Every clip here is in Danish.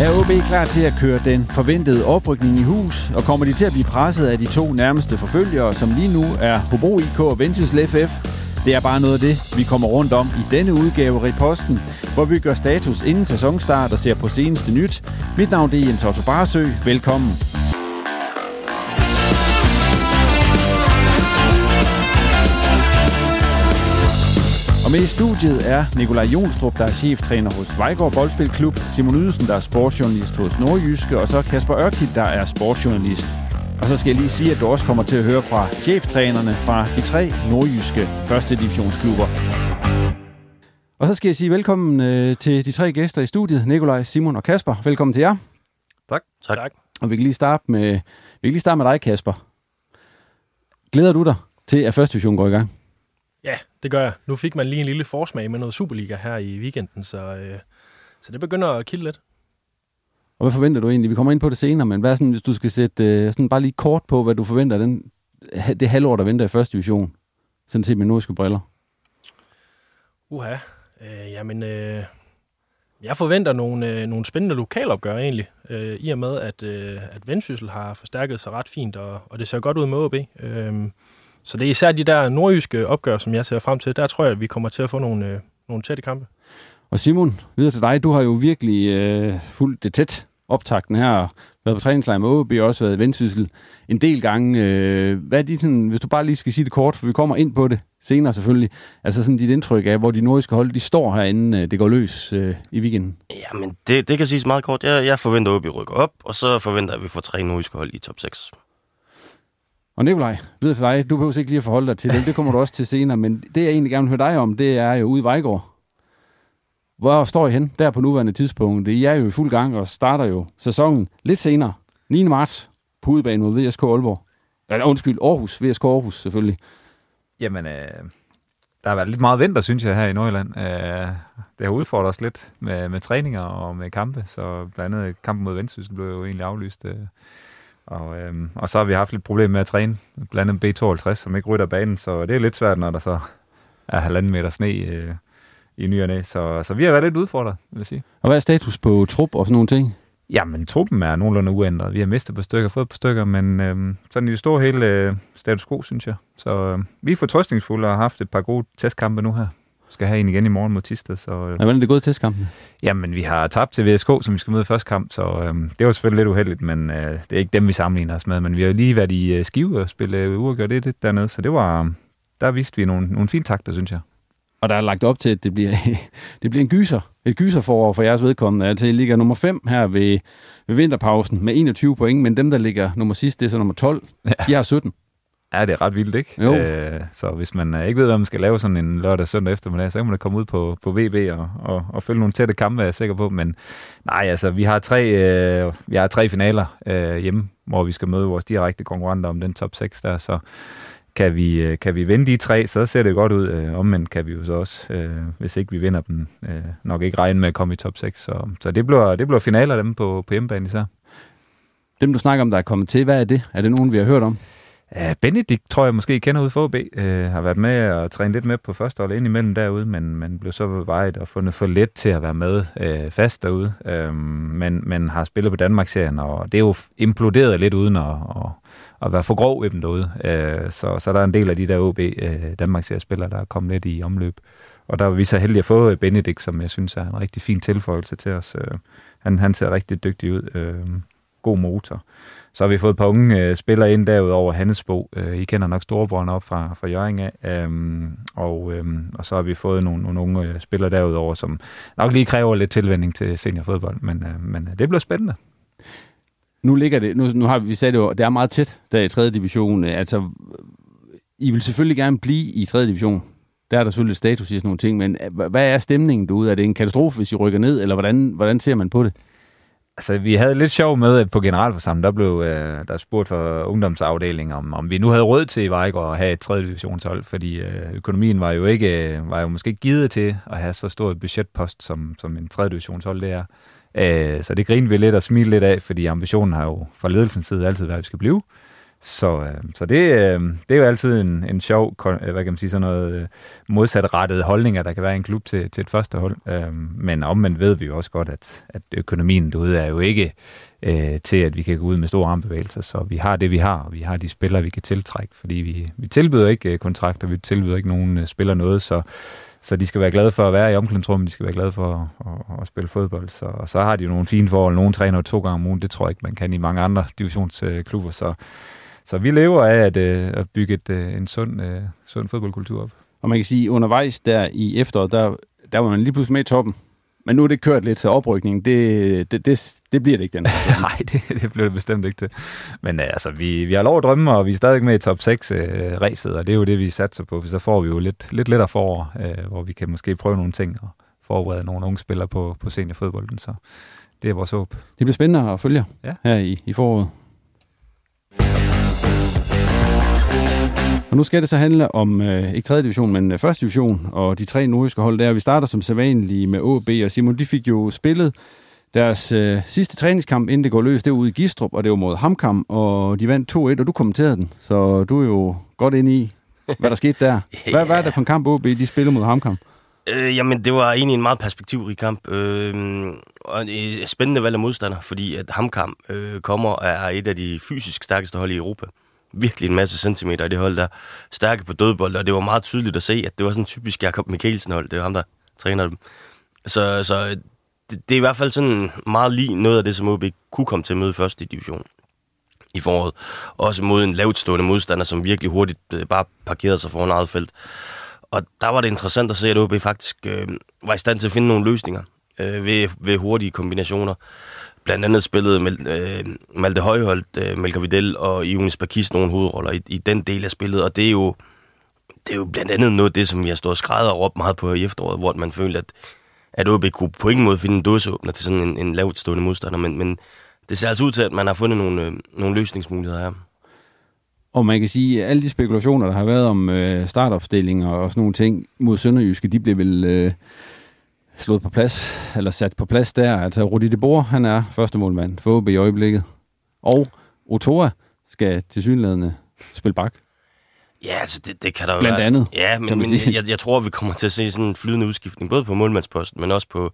Er OB klar til at køre den forventede oprykning i hus, og kommer de til at blive presset af de to nærmeste forfølgere, som lige nu er Hobro IK og Vendsyssel FF? Det er bare noget af det, vi kommer rundt om i denne udgave af Reposten, hvor vi gør status inden sæsonstart og ser på seneste nyt. Mit navn er Jens Otto Barsø. Velkommen. Med i studiet er Nikolaj Jonstrup, der er cheftræner hos Vejgaard Boldspilklub, Simon Ydelsen, der er sportsjournalist hos Nordjyske, og så Kasper Ørkid, der er sportsjournalist. Og så skal jeg lige sige, at du også kommer til at høre fra cheftrænerne fra de tre nordjyske første divisionsklubber. Og så skal jeg sige velkommen øh, til de tre gæster i studiet, Nikolaj, Simon og Kasper. Velkommen til jer. Tak. Tak. tak. Og vi kan lige starte med, vi kan lige starte med dig, Kasper. Glæder du dig til, at første division går i gang? Ja, det gør jeg. Nu fik man lige en lille forsmag med noget Superliga her i weekenden, så, øh, så det begynder at kilde lidt. Og hvad forventer du egentlig? Vi kommer ind på det senere, men hvad er sådan, hvis du skal sætte øh, sådan bare lige kort på, hvad du forventer den, det halvår, der venter i første division, sådan set med nordiske briller? Uha, øh, jamen, øh, jeg forventer nogle, øh, nogle spændende lokalopgør egentlig, øh, i og med, at, øh, at Vendsyssel har forstærket sig ret fint, og, og det ser godt ud med OB. Øh, så det er især de der nordjyske opgør, som jeg ser frem til. Der tror jeg, at vi kommer til at få nogle, øh, nogle tætte kampe. Og Simon, videre til dig. Du har jo virkelig øh, fulgt det tæt optakten her, været på træningslejr med OB, og også været i Vendsyssel en del gange. Øh, hvad er de sådan, hvis du bare lige skal sige det kort, for vi kommer ind på det senere selvfølgelig, altså sådan dit indtryk af, hvor de nordiske hold, de står herinde, øh, det går løs øh, i weekenden? Jamen, det, det kan siges meget kort. Jeg, jeg forventer, at OB rykker op, og så forventer jeg, at vi får tre nordiske hold i top 6. Og Nikolaj, videre til dig. Du behøver ikke lige at forholde dig til det. Det kommer du også til senere. Men det, jeg egentlig gerne vil høre dig om, det er jo ude i Vejgaard. Hvor står I hen der på nuværende tidspunkt? I er jo i fuld gang og starter jo sæsonen lidt senere. 9. marts på udebane mod VSK Aalborg. Eller undskyld, Aarhus. VSK Aarhus selvfølgelig. Jamen, øh, der har været lidt meget vinter, synes jeg, her i Nordjylland. Øh, det har udfordret os lidt med, med træninger og med kampe, så blandt andet kampen mod Vendsyssel blev jo egentlig aflyst. Øh, og, øhm, og så har vi haft lidt problem med at træne, blandt andet B52, som ikke rytter banen, så det er lidt svært, når der så er halvanden meter sne øh, i nyerne. Så, så vi har været lidt udfordret, vil jeg sige. Og hvad er status på trup og sådan nogle ting? Jamen, truppen er nogenlunde uændret. Vi har mistet på stykker, fået på stykker, men øhm, sådan i det store hele øh, status quo, synes jeg. Så øh, vi er fortrøstningsfulde og har haft et par gode testkampe nu her skal have en igen i morgen mod Tisted. Så, øh, ja, hvordan er det gået til testkampen? Jamen, vi har tabt til VSK, som vi skal møde første kamp, så øh, det var selvfølgelig lidt uheldigt, men øh, det er ikke dem, vi sammenligner os med. Men vi har lige været i øh, Skive og spille uafgjort det, det dernede, så det var, der viste vi nogle, nogle fine takter, synes jeg. Og der er lagt op til, at det bliver, det bliver en gyser. Et gyser for, for jeres vedkommende. Altså, I ligger nummer 5 her ved, ved vinterpausen med 21 point, men dem, der ligger nummer sidst, det er så nummer 12. Ja. De har 17. Ja, det er ret vildt, ikke? Jo. Øh, så hvis man øh, ikke ved, hvad man skal lave sådan en lørdag søndag eftermiddag, så kan man da komme ud på, på VB og, og, og følge nogle tætte kampe, er jeg sikker på. Men nej, altså, vi har tre, øh, vi har tre finaler øh, hjemme, hvor vi skal møde vores direkte konkurrenter om den top 6 der, så kan vi, øh, kan vi vinde de tre, så ser det godt ud. Øh, omvendt kan vi jo så også, øh, hvis ikke vi vinder dem, øh, nok ikke regne med at komme i top 6. Så, så det, bliver, det bliver finaler dem på, på hjemmebane især. Dem, du snakker om, der er kommet til, hvad er det? Er det nogen, vi har hørt om? Ja, Benedikt tror jeg måske kender ud for OB. Øh, har været med og trænet lidt med på første hold ind imellem derude, men, men blev så vejet og fundet for let til at være med øh, fast derude. Øh, men, men har spillet på Danmarksserien, og det er jo imploderet lidt uden at, at, at være for grov ved dem derude. Øh, så, så der er en del af de der OB øh, Danmarksserie-spillere, der er kommet lidt i omløb. Og der var vi så heldige at få øh, Benedikt, som jeg synes er en rigtig fin tilføjelse til os. Øh, han, han ser rigtig dygtig ud. Øh, god motor. Så har vi fået et par unge øh, spillere ind derudover Hannesbo. Øh, I kender nok storebrødrene op fra, fra Jørgen af. Øhm, og, øhm, og så har vi fået nogle, nogle unge øh, spillere derudover, som nok lige kræver lidt tilvænding til seniorfodbold. Men, øh, men øh, det bliver spændende. Nu ligger det, nu, nu har vi sagt det jo, det er meget tæt der i 3. division. Øh, altså, I vil selvfølgelig gerne blive i 3. division. Der er der selvfølgelig status i sådan nogle ting, men øh, hvad er stemningen derude? Er det en katastrofe, hvis I rykker ned, eller hvordan, hvordan ser man på det? Altså, vi havde lidt sjov med, at på generalforsamlingen, der blev øh, der spurgt for ungdomsafdelingen, om, om vi nu havde råd til i Vejgaard at have et 3. divisionshold, fordi øh, økonomien var jo ikke øh, var jo måske ikke givet til at have så stor et budgetpost, som, som en 3. divisionshold det er. Øh, så det griner vi lidt og smiler lidt af, fordi ambitionen har jo fra ledelsens side altid været, at vi skal blive. Så, øh, så det, øh, det er jo altid en, en sjov, øh, hvad kan man sige, sådan noget modsatrettet modsatrettede holdninger, der kan være i en klub til, til et første hold. Øh, men omvendt ved vi jo også godt, at, at økonomien derude er jo ikke øh, til, at vi kan gå ud med store armbevægelser. Så vi har det, vi har, og vi har de spillere, vi kan tiltrække, fordi vi, vi tilbyder ikke øh, kontrakter, vi tilbyder ikke nogen spiller noget, så så de skal være glade for at være i omklædningsrummet, de skal være glade for at, at, at spille fodbold. Så, og så har de jo nogle fine forhold. Nogle træner to gange om ugen, det tror jeg ikke, man kan i mange andre divisionsklubber. Så, så vi lever af at, øh, at bygge et, øh, en sund, øh, sund fodboldkultur op. Og man kan sige, undervejs der i efteråret, der, der var man lige pludselig med i toppen. Men nu er det kørt lidt til oprykning. Det, det, det, det bliver det ikke den Nej, det, det bliver det bestemt ikke til. Men øh, altså, vi, vi har lov at drømme, og vi er stadig med i top 6 øh, og det er jo det, vi satser på. Så får vi jo lidt, lidt lettere forår, øh, hvor vi kan måske prøve nogle ting og forberede nogle unge spillere på, på seniorfodbolden. Så det er vores håb. Det bliver spændende at følge ja. her i, i foråret. Og nu skal det så handle om, øh, ikke 3. division, men øh, 1. division, og de tre nordiske hold der. Vi starter som sædvanligt med AB, og Simon, de fik jo spillet deres øh, sidste træningskamp, inden det går løs, det var ude i Gistrup, og det var mod Hamkam, og de vandt 2-1, og du kommenterede den, så du er jo godt inde i, hvad der skete der. Hvad, ja. hvad er det for en kamp, AB de spillede mod Hamkam? Øh, jamen, det var egentlig en meget perspektivrig kamp, øh, og en spændende valg af modstander, fordi at Hamkam øh, kommer og er et af de fysisk stærkeste hold i Europa virkelig en masse centimeter i det hold der. Stærke på dødbold, og det var meget tydeligt at se, at det var sådan en typisk Jakob Mikkelsen hold. Det var ham, der træner dem. Så, så det, det er i hvert fald sådan meget lige noget af det, som OB kunne komme til at møde først i division i foråret. Også mod en lavtstående modstander, som virkelig hurtigt øh, bare parkerede sig foran eget felt. Og der var det interessant at se, at OB faktisk øh, var i stand til at finde nogle løsninger øh, ved, ved hurtige kombinationer blandt andet spillede Mel, øh, Malte Højholdt, øh, Melker Videl og Jonas Bakis nogle hovedroller i, i den del af spillet, og det er jo det er jo blandt andet noget af det, som vi har stået og skrædder og råbt meget på i efteråret, hvor man følte, at, at OB kunne på ingen måde finde en dåseåbner til sådan en, en lavt stående modstander, men, men det ser altså ud til, at man har fundet nogle, øh, nogle løsningsmuligheder her. Og man kan sige, at alle de spekulationer, der har været om øh, startopstillinger og sådan nogle ting mod Sønderjyske, de bliver vel øh, slået på plads, eller sat på plads der. Altså Rudi de Boer, han er første målmand for OB i øjeblikket. Og Otoa skal til synlædende spille bak. Ja, altså det, det kan der Blandt være. andet, Ja, men, men jeg, jeg tror, vi kommer til at se sådan en flydende udskiftning, både på målmandsposten, men også på,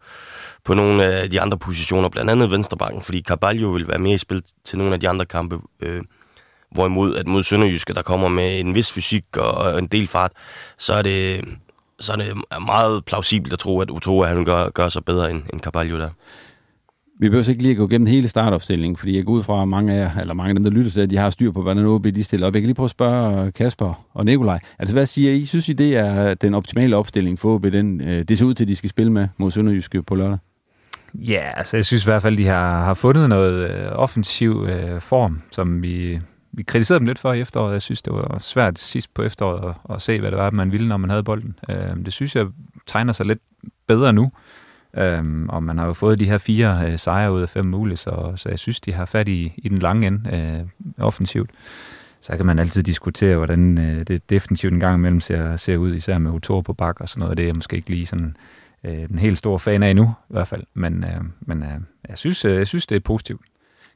på nogle af de andre positioner, blandt andet venstrebakken, fordi Carvalho vil være mere i spil til nogle af de andre kampe, øh, hvorimod at mod Sønderjyske, der kommer med en vis fysik og en del fart, så er det, så er det meget plausibelt at tro, at Utoa han gør, gør sig bedre end, end Carvalho der. Vi behøver ikke lige at gå gennem hele startopstillingen, fordi jeg går ud fra, at mange af jer, eller mange af dem, der lytter til, at de har styr på, hvordan OB de stiller op. Jeg kan lige prøve at spørge Kasper og Nikolaj. Altså, hvad siger I? Synes I, det er den optimale opstilling for OB? Den, øh, det ser ud til, at de skal spille med mod Sønderjyske på lørdag. Ja, altså jeg synes i hvert fald, de har, har fundet noget øh, offensiv øh, form, som vi vi kritiserede dem lidt for i efteråret. Jeg synes, det var svært sidst på efteråret at, at se, hvad det var, man ville, når man havde bolden. Øh, det synes jeg tegner sig lidt bedre nu. Øhm, og man har jo fået de her fire øh, sejre ud af fem mulige, så, så jeg synes, de har fat i, i den lange ende øh, offensivt. Så kan man altid diskutere, hvordan øh, det defensivt en gang imellem ser, ser ud, især med Utor på bak og sådan noget. Det er jeg måske ikke lige sådan øh, den helt store fan af nu, i hvert fald. Men, øh, men øh, jeg, synes, øh, jeg synes, det er positivt.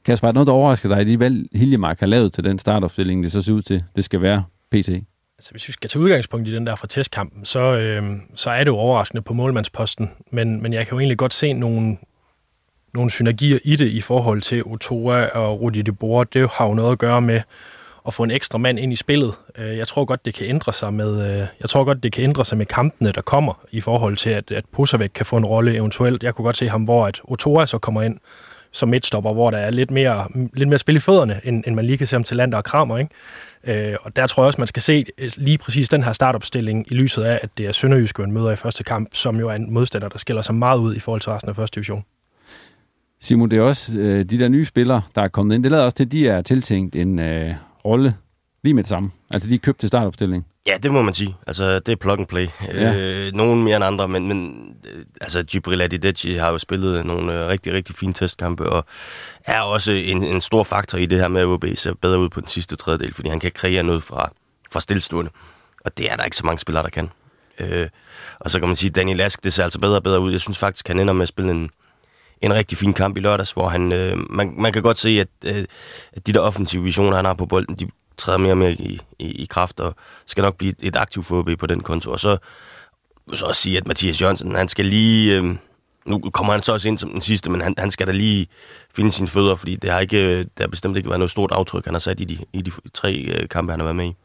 Kasper, er der noget, der overrasker dig, de valg, Hiljemark har lavet til den startopstilling, det så ser ud til, det skal være PT? Altså, hvis vi skal tage udgangspunkt i den der fra testkampen, så, øh, så er det jo overraskende på målmandsposten. Men, men jeg kan jo egentlig godt se nogle, nogle synergier i det i forhold til Otoa og Rudi de Boer. Det har jo noget at gøre med at få en ekstra mand ind i spillet. Øh, jeg tror godt, det kan ændre sig med, øh, jeg tror godt, det kan ændre sig med kampene, der kommer, i forhold til, at, at Pusavik kan få en rolle eventuelt. Jeg kunne godt se ham, hvor at Otoa så kommer ind som midtstopper, hvor der er lidt mere, lidt mere spil i fødderne, end, end man lige kan se om til Lander og Kramer, ikke? Øh, og der tror jeg også, man skal se øh, lige præcis den her startopstilling i lyset af, at det er Sønderjysk, man møder i første kamp, som jo er en modstander, der skiller sig meget ud i forhold til resten af første division. Simon, det er også øh, de der nye spillere, der er kommet ind. Det lader også til, at de er tiltænkt en øh, rolle lige med det samme. Altså, de er købt til startopstilling. Ja, det må man sige. Altså, det er plug and play. Ja. Øh, nogen mere end andre, men, men øh, altså, Gibril Adideci har jo spillet nogle øh, rigtig, rigtig fine testkampe, og er også en, en stor faktor i det her med, at OB ser bedre ud på den sidste tredjedel, fordi han kan kreere noget fra, fra stillstående. Og det er der ikke så mange spillere, der kan. Øh, og så kan man sige, at Daniel Ask, det ser altså bedre og bedre ud. Jeg synes faktisk, han ender med at spille en, en rigtig fin kamp i lørdags, hvor han, øh, man, man kan godt se, at, øh, at de der offensive visioner, han har på bolden, de, træder mere og mere i, i, i kraft, og skal nok blive et aktivt forbi på den konto. Og så, så også sige, at Mathias Jørgensen, han skal lige... Øh, nu kommer han så også ind som den sidste, men han, han skal da lige finde sine fødder, fordi det har, ikke, det har bestemt ikke været noget stort aftryk, han har sat i de, i de tre øh, kampe, han har været med i.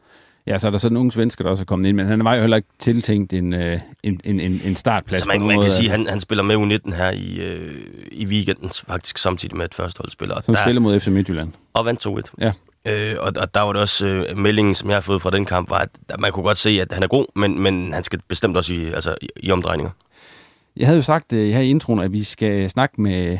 Ja, så er der sådan nogle svensker, der også er kommet ind, men han var jo heller ikke tiltænkt en, øh, en, en, en startplads. Så man, man kan sige, at han, han spiller med U19 her i, øh, i weekenden, faktisk samtidig med et førsteholdsspiller. Som der, spiller mod FC Midtjylland. Og vandt 2-1. Ja. Øh, og, og der var det også øh, meldingen, som jeg har fået fra den kamp, var, at man kunne godt se, at han er god, men, men han skal bestemt også i, altså, i, i omdrejninger. Jeg havde jo sagt øh, her i introen, at vi skal snakke med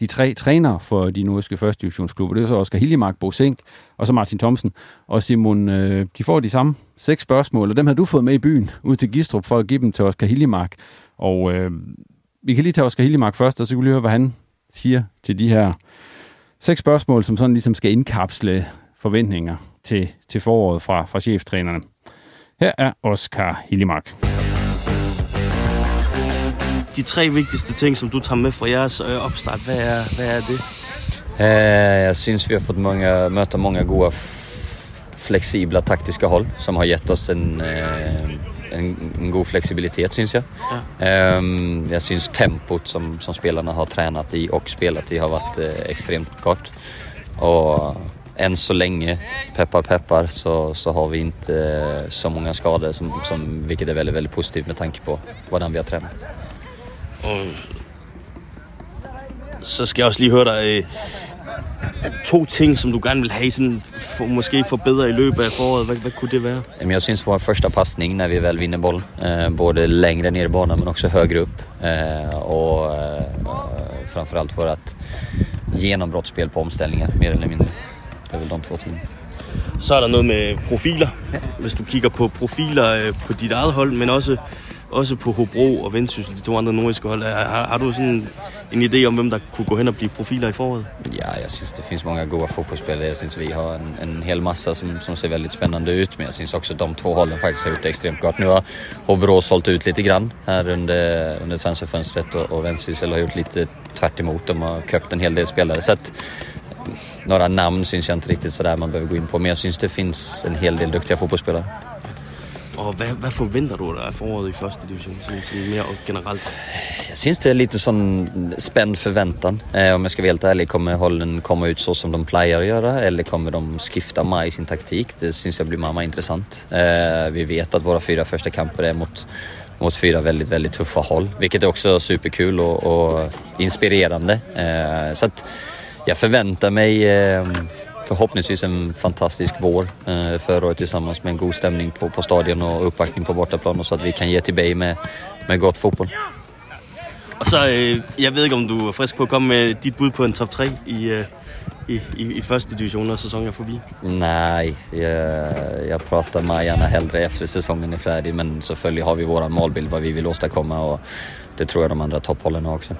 de tre trænere for de nordiske første divisionsklubber. Det er så Oscar Hiljemark, Bo Sink og så Martin Thomsen. Og Simon, øh, de får de samme seks spørgsmål, og dem har du fået med i byen ud til Gistrup for at give dem til Oscar Hiljemark. Og øh, vi kan lige tage Oscar Hiljemark først, og så kan vi lige høre, hvad han siger til de her seks spørgsmål, som sådan ligesom skal indkapsle forventninger til, til foråret fra, fra cheftrænerne. Her er Oscar Hiljemark. De tre vigtigste ting, som du tager med fra jeres øh, opstart, hvad er, hvad er det? Eh, jeg synes, vi har fått mange, møte mange gode, fleksible taktiske hold, som har givet oss en, eh, en, en god fleksibilitet, synes jeg. Ja. Um, jeg synes tempot som, som spelarna har tränat i og spelat i har vært uh, ekstremt godt. Og än så länge, peppar peppar, så, så har vi inte uh, så många skador som, som, vilket är väldigt, väldigt positivt med tanke på hvordan vi har tränat. Og så skal jeg også lige høre dig, øh, to ting, som du gerne vil have, sådan, for, måske forbedre i løbet af foråret. Hvad, hvad kunne det være? Jamen, jeg synes vår første passning när vi väl vinner boll, eh, både längre ner i banan men också högre upp. Eh, och eh, framförallt vårt genombrottsspel på omställningar, mer eller mindre. Det er vel de to ting. Så er der noget med profiler. Ja. Hvis du kigger på profiler øh, på dit eget hold, men også også på Hobro og Vendsyssel, de to andre nordiske hold. Har, har du sådan en idé om, hvem der kunne gå hen og blive profiler i foråret? Ja, jag syns det finns många goda fotbollsspelare. Jag syns vi har en, en hel massa som, som ser väldigt spännande ut. Men jag syns också de två hållen faktiskt har gjort det extremt gott. Nu har Hobro sålt ut lite grann här under, under transferfönstret och, och Vendsyssel har gjort lite eh, tvärt emot. De har köpt en hel del spelare. Så att, några namn syns jag inte riktigt sådär man behöver gå in på. Men jag syns det finns en hel del duktiga fotbollsspelare. Og hvad, hvad forventer du dig af foråret i første division, sådan, sådan mere generelt? Jag syns det är lite sån spänd förväntan. Eh, om jag ska vara helt ärlig, kommer hållen komma ut så som de plejer att göra eller kommer de skifta mig i sin taktik? Det syns jag blir mamma intressant. Eh, vi vet att våra fyra första kamper är mot, mot fyra väldigt, väldigt tuffa håll, vilket är också superkul och, och inspirerande. Eh, så att jag förväntar mig eh, förhoppningsvis en fantastisk vår eh, förra året tillsammans med en god stämning på, på stadion och uppbackning på bortaplan och så att vi kan ge till Bay med, med godt fodbold. Og så, øh, jeg ved ikke om du er frisk på at komme med dit bud på en top 3 i, øh, i, i, i første division, når säsongen er forbi? Nej, jag, jag pratar med gärna hellre efter säsongen är färdig men selvfølgelig har vi vår målbild vad vi vill åstadkomma och det tror jag de andra topphållarna också.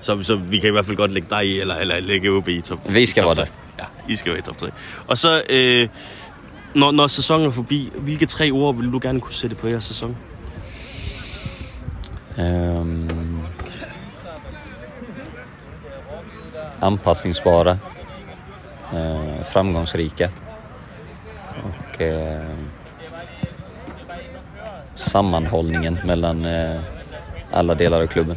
Så, så vi kan i hvert fald godt lægge dig i, eller, eller lægge OB i top Vi skal top være der. I skal være i top 3. Og så, øh, når, når sæsonen er forbi, hvilke tre ord vil du gerne kunne sætte på jeres sæson? Ehm, anpassningsbara, eh, øh, framgångsrika och uh, øh, sammanhållningen mellan eh, øh, alla delar av klubben.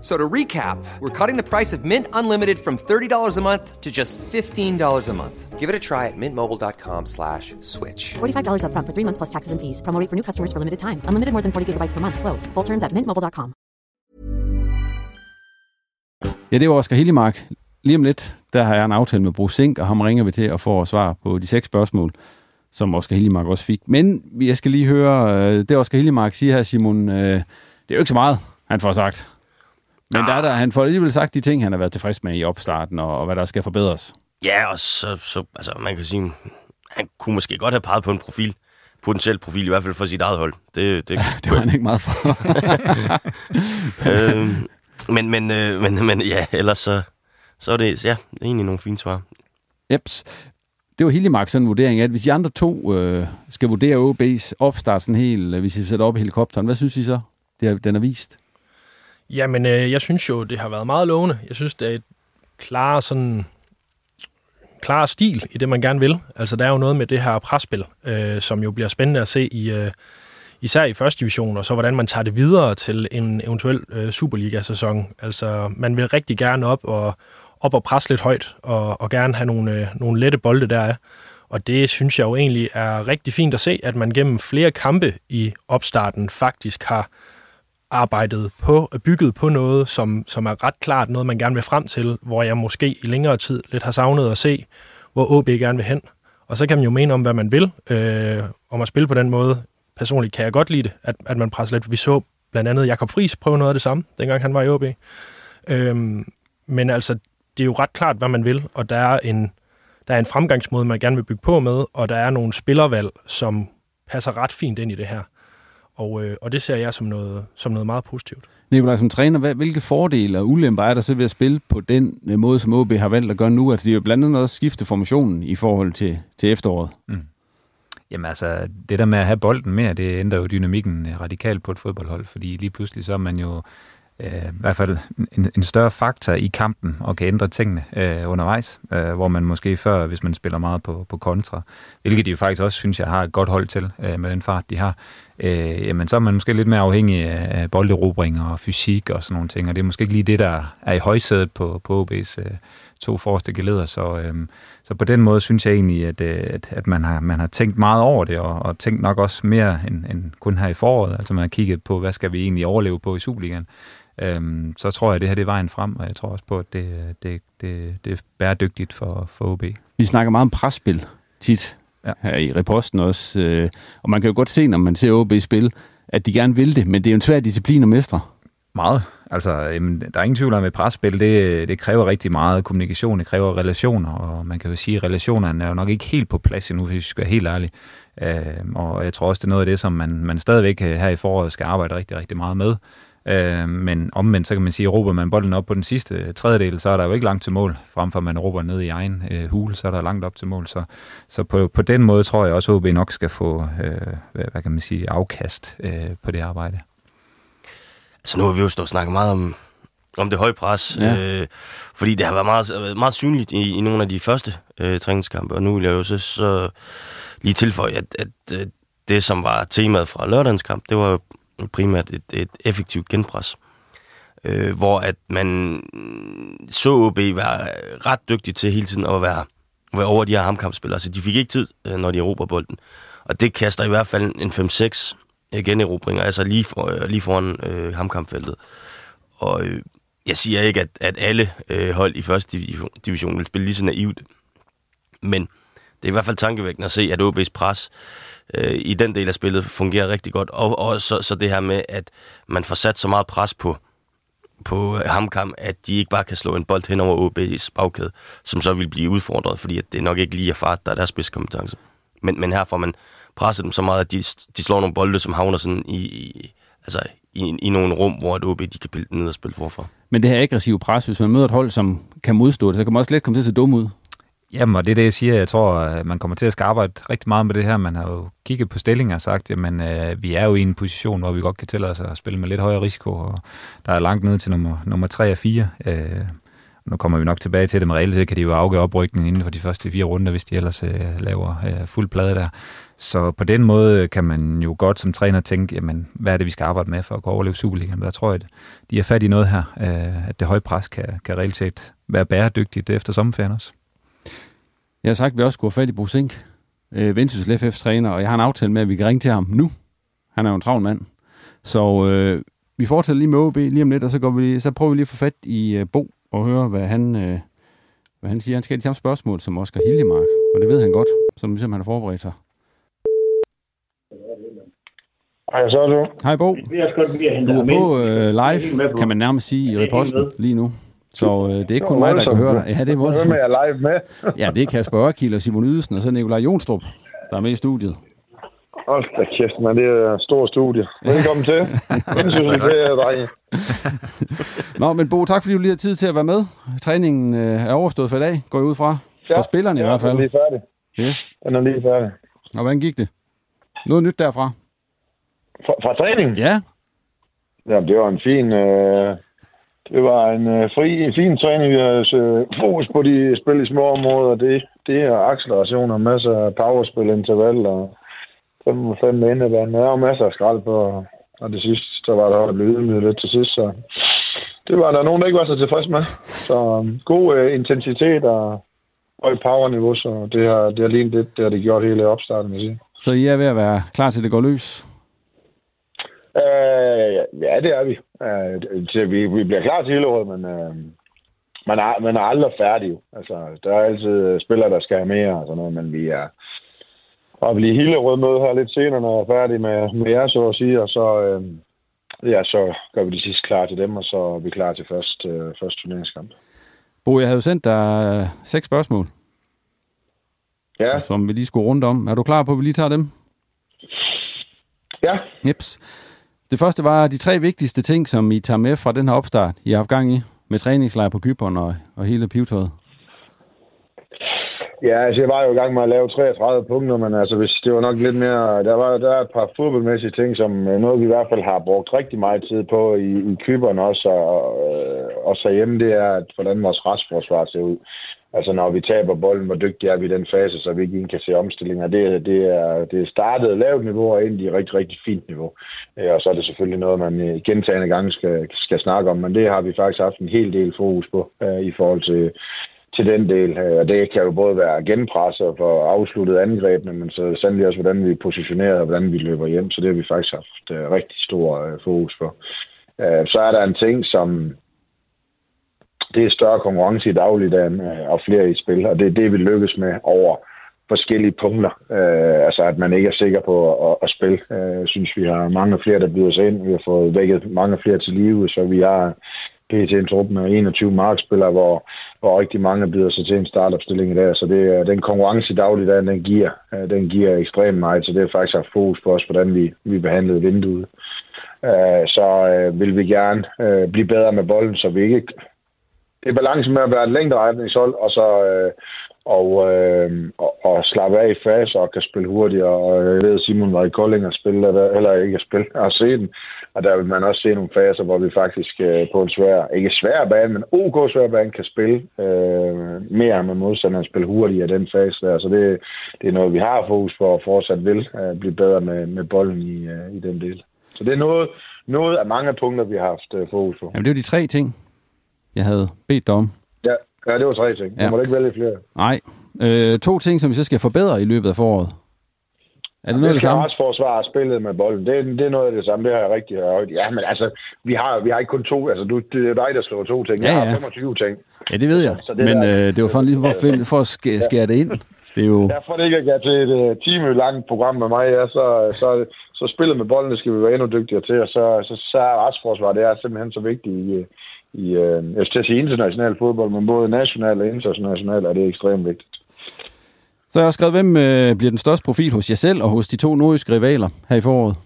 So to recap, we're cutting the price of Mint Unlimited from $30 a month to just $15 a month. Give it a try at mintmobile.com slash switch. $45 upfront for three months plus taxes and fees. Promo rate for new customers for limited time. Unlimited more than 40 gigabytes per month. Slows. Full terms at mintmobile.com. Ja, det var Oscar Hillemark. Lige om lidt, der har jeg en aftale med Bruce Sink, og ham ringer vi til at få svar på de seks spørgsmål, som Oscar Hillemark også fik. Men jeg skal lige høre, øh, det Oscar Hillemark siger her, Simon, øh, det er jo ikke så meget, han får sagt. Men der er der, han får alligevel sagt de ting, han har været tilfreds med i opstarten, og, og hvad der skal forbedres. Ja, og så, så altså, man kan sige, han kunne måske godt have peget på en profil, potentiel profil, i hvert fald for sit eget hold. Det, det, Det var han ikke meget for. øhm, men, men, øh, men, men ja, ellers så, så er det ja, egentlig nogle fine svar. Jeps. Det var Hillemark sådan en vurdering at hvis de andre to øh, skal vurdere OB's opstart sådan helt, øh, hvis I sætter op i helikopteren, hvad synes I så, det er, den er vist? Jamen, øh, jeg synes jo, det har været meget lovende. Jeg synes, det er et klar, sådan, klar stil i det, man gerne vil. Altså, der er jo noget med det her presspil, øh, som jo bliver spændende at se i, øh, især i første division, og så hvordan man tager det videre til en eventuel øh, Superliga-sæson. Altså, man vil rigtig gerne op og, op og presse lidt højt, og, og gerne have nogle, øh, nogle lette bolde der. Og det synes jeg jo egentlig er rigtig fint at se, at man gennem flere kampe i opstarten faktisk har arbejdet på, bygget på noget, som, som er ret klart noget, man gerne vil frem til, hvor jeg måske i længere tid lidt har savnet at se, hvor OB gerne vil hen. Og så kan man jo mene om, hvad man vil, øh, om at spille på den måde. Personligt kan jeg godt lide det, at, at man presser lidt. Vi så blandt andet Jakob Friis prøve noget af det samme, dengang han var i OB. Øhm, men altså, det er jo ret klart, hvad man vil, og der er en, der er en fremgangsmåde, man gerne vil bygge på med, og der er nogle spillervalg, som passer ret fint ind i det her. Og, øh, og det ser jeg som noget, som noget meget positivt. Nikolaj, som træner, hvad, hvilke fordele og ulemper er der så ved at spille på den øh, måde, som OB har valgt at gøre nu? Altså, det er jo blandt andet også skifte formationen i forhold til, til efteråret. Mm. Jamen altså, det der med at have bolden mere, det ændrer jo dynamikken øh, radikalt på et fodboldhold, fordi lige pludselig så er man jo øh, i hvert fald en, en større faktor i kampen og kan ændre tingene øh, undervejs, øh, hvor man måske før, hvis man spiller meget på, på kontra, hvilket de jo faktisk også synes, jeg har et godt hold til øh, med den fart, de har, øh, jamen så er man måske lidt mere afhængig af bolderobring og fysik og sådan nogle ting, og det er måske ikke lige det, der er i højsædet på, på OB's øh, to forreste geleder, så, øh, så på den måde synes jeg egentlig, at, øh, at, at man, har, man har tænkt meget over det, og, og tænkt nok også mere end, end kun her i foråret, altså man har kigget på, hvad skal vi egentlig overleve på i Superligaen, øhm, så tror jeg, at det her det er vejen frem, og jeg tror også på, at det, det, det, det er bæredygtigt for, for OB. Vi snakker meget om presspil tit ja. her i reposten også, øh, og man kan jo godt se, når man ser OB spil, at de gerne vil det, men det er jo en svær disciplin at mestre. Meget. Altså, jamen, der er ingen tvivl om, at presspil, det, det kræver rigtig meget kommunikation, det kræver relationer, og man kan jo sige, at relationerne er jo nok ikke helt på plads endnu, hvis vi skal være helt ærlige. Øh, og jeg tror også, det er noget af det, som man, man stadigvæk her i foråret skal arbejde rigtig, rigtig meget med. Øh, men omvendt, så kan man sige, at råber man bolden op på den sidste tredjedel, så er der jo ikke langt til mål, frem for at man råber ned i egen øh, hule, så er der langt op til mål. Så, så på, på den måde tror jeg også, at OB nok skal få, øh, hvad, hvad kan man sige, afkast øh, på det arbejde. Så nu har vi jo stået og snakket meget om, om det høje pres, ja. øh, fordi det har været meget, meget synligt i, i nogle af de første øh, træningskampe, og nu vil jeg jo så, så lige tilføje, at, at øh, det, som var temaet fra lørdagens kamp, det var primært et, et effektivt genpres, øh, hvor at man så OB være ret dygtig til hele tiden at være, være over de her hamkampspillere, så de fik ikke tid, øh, når de erobrer bolden. Og det kaster i hvert fald en 5-6 øh, generobringer, altså lige, for, øh, lige foran øh, hamkampfeltet. Og øh, jeg siger ikke, at, at alle øh, hold i første division, division vil spille lige så naivt, men det er i hvert fald tankevækkende at se, at OB's pres øh, i den del af spillet fungerer rigtig godt. Og, og så, så det her med, at man får sat så meget pres på, på Hamkam, at de ikke bare kan slå en bold hen over OB's bagkæde, som så vil blive udfordret, fordi at det nok ikke lige er fart, der er deres spidskompetence. Men, men her får man presset dem så meget, at de, de slår nogle bolde, som havner sådan i, i, altså i, i nogle rum, hvor et OB de kan pille ned og spille forfra. Men det her aggressive pres, hvis man møder et hold, som kan modstå det, så kan man også let komme til at se dum ud. Jamen, og det er det, jeg siger. Jeg tror, at man kommer til at skal arbejde rigtig meget med det her. Man har jo kigget på stillinger og sagt, jamen, øh, vi er jo i en position, hvor vi godt kan tillade os at spille med lidt højere risiko, og der er langt ned til nummer, nummer 3 og 4. Øh, nu kommer vi nok tilbage til det, men reelt kan de jo afgøre oprykningen inden for de første fire runder, hvis de ellers øh, laver øh, fuld plade der. Så på den måde kan man jo godt som træner tænke, jamen, hvad er det, vi skal arbejde med for at kunne overleve Superligaen? Der tror jeg, at de er fat i noget her, øh, at det høje pres kan, kan reelt set være bæredygtigt efter sommerferien også. Jeg har sagt, at vi også skulle have fat i Bo Sink, øh, Vendsyssel FF's træner, og jeg har en aftale med, at vi kan ringe til ham nu. Han er jo en travl mand. Så øh, vi fortsætter lige med OB lige om lidt, og så, går vi, så prøver vi lige at få fat i øh, Bo og høre, hvad han, øh, hvad han siger. Han skal have de samme spørgsmål som Oscar Hiljemark, og det ved han godt, som ligesom han har forberedt sig. Hej, så er du. Hej Bo. Du er på øh, live, kan man nærmest sige, i reposten lige nu. Så øh, det er ikke kun mig, der kan høre dig. Ja, det er voldsomt. Hvem er jeg live med? ja, det er Kasper Ørkild og Simon Ydelsen, og så Nikolaj Jonstrup, der er med i studiet. Hold da kæft, man. Det er et stort studie. Velkommen til. Det er drenge. Nå, men Bo, tak fordi du lige har tid til at være med. Træningen øh, er overstået for i dag, går jeg ud fra. Ja, for spillerne ja, i hvert fald. er lige færdig. Yes. Den er lige færdig. Og hvordan gik det? Noget nyt derfra? Fra, fra træningen? Ja. Jamen, det var en fin... Øh det var en øh, fri, fin træning. Vi har øh, fokus på de spil i små områder. Det, det er accelerationer, masser af powerspil, interval og 5 5 med indebanden. Der var masser af skrald på, og det sidste, så var der blevet lidt til sidst. Så det var der nogen, der ikke var så tilfreds med. Så um, god øh, intensitet og høj powerniveau, så det har, det har lignet lidt, det har det gjort hele opstarten, vil sige. Så I er ved at være klar til, at det går løs? Øh, ja, det er vi. Øh, til, vi, vi bliver klar til Hillerød, men øh, man, er, man er aldrig færdig. Altså, der er altid spillere, der skal have mere og sådan noget, men vi er og blive Hillerød møde her lidt senere, når jeg er færdig med, med jer, så at sige, og så, øh, ja, så gør vi de sidste klar til dem, og så er vi klar til første, øh, første turneringskamp. Bo, jeg havde jo sendt dig øh, seks spørgsmål. Ja. Som vi lige skulle rundt om. Er du klar på, at vi lige tager dem? Ja. Jeps. Det første var de tre vigtigste ting, som I tager med fra den her opstart, I har haft gang i, med træningslejr på Kypern og, og hele pivtøjet. Ja, altså jeg var jo i gang med at lave 33 punkter, men altså hvis det var nok lidt mere... Der var der er et par fodboldmæssige ting, som øh, noget vi i hvert fald har brugt rigtig meget tid på i, i Kypern også, og, øh, og så hjemme, det er, at, hvordan vores restforsvar ser ud. Altså når vi taber bolden, hvor dygtige er vi i den fase, så vi ikke kan se omstillinger. Det, det, er, det er startet lavt niveau og egentlig rigtig, rigtig fint niveau. Øh, og så er det selvfølgelig noget, man øh, gentagende gange skal, skal snakke om, men det har vi faktisk haft en hel del fokus på øh, i forhold til, til den del. Og det kan jo både være genpres og for afsluttet angrebene, men så sandelig også, hvordan vi positionerer og hvordan vi løber hjem. Så det har vi faktisk haft rigtig stor fokus på. Så er der en ting, som det er større konkurrence i dagligdagen øh, og flere i spil, og det er det, vi lykkes med over forskellige punkter. Øh, altså, at man ikke er sikker på at, at spille. Øh, synes, vi har mange flere, der byder sig ind. Vi har fået vækket mange flere til live, så vi har PT en trup med 21 markspillere, hvor, hvor rigtig mange byder sig til en startopstilling i dag. Så det, den konkurrence i dagligdagen, den giver, øh, den giver ekstremt meget, så det har faktisk haft fokus på os, hvordan vi, vi behandlede vinduet. Øh, så øh, vil vi gerne øh, blive bedre med bolden, så vi ikke det er balancen med at være et længderetningshold, og så øh, og, øh, og, og slappe af i fase og kan spille hurtigt. Og jeg ved, at Simon var i Kolding og spille, eller ikke at spille, og se den. Og der vil man også se nogle faser, hvor vi faktisk øh, på en svær, ikke svær bane, men OK svær bane kan spille øh, mere med modstanderen, spille hurtigere i den fase der. Så det, det er noget, vi har fokus på og fortsat vil øh, blive bedre med, med bolden i, øh, i den del. Så det er noget, noget af mange punkter, vi har haft øh, fokus på. Jamen, det er jo de tre ting, jeg havde bedt dig om. Ja, ja det var tre ting. Ja. Du må ikke vælge flere. Nej. Øh, to ting, som vi så skal forbedre i løbet af foråret. Er det noget det skal samme? retsforsvar spillet med bolden. Det, er- det er noget af det samme. Det har jeg rigtig højt. Ja, men altså, vi har, vi har ikke kun to. Altså, du, det er dig, der skriver to ting. Jeg Ja, har ja. 25 ting. Ja, det ved jeg. Så det Men der- øh, det var for, lige for, at finde, for at skære, skære det ind. Det er jo... Derfor det ikke at gøre til et uh, time langt program med mig, ja, så, så, så spillet med bolden det skal vi være endnu dygtigere til, og så, så, så er retsforsvar, det er simpelthen så vigtigt i, øh, i uh, jeg skal sige international fodbold, men både national og international er det ekstremt vigtigt. Så jeg har skrevet, hvem øh, bliver den største profil hos jer selv og hos de to nordiske rivaler her i foråret?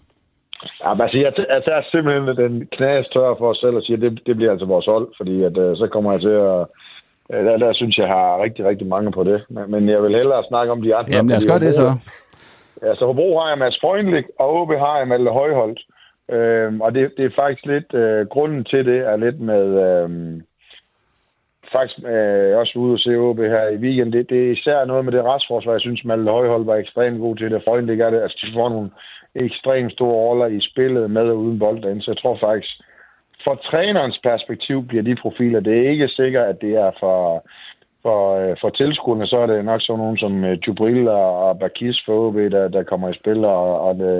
Ja, men altså, jeg, jeg tager simpelthen den knas tør for os selv og siger, at det, det bliver altså vores hold, fordi at, uh, så kommer jeg til at... Uh, der, der synes jeg, har rigtig, rigtig mange på det. Men, men jeg vil hellere snakke om de andre. Jamen lad os gøre det så. Ja, så Hobro har jeg Mads Freundlich, og OB har jeg Malte Højholdt. Øhm, og det, det er faktisk lidt, øh, grunden til det er lidt med, øhm, faktisk øh, også ude og se OB her i weekend, det, det er især noget med det retsforsvar, jeg synes Malte Højhold var ekstremt god til. Det. for egentlig gør det, altså de får nogle ekstremt store roller i spillet med og uden bold derinde, så jeg tror faktisk, fra trænerens perspektiv bliver de profiler, det er ikke sikkert, at det er for, for, øh, for tilskuerne, så er det nok sådan nogen som øh, Jubril og, og Bakis for OB, der, der kommer i spil, og, og, det,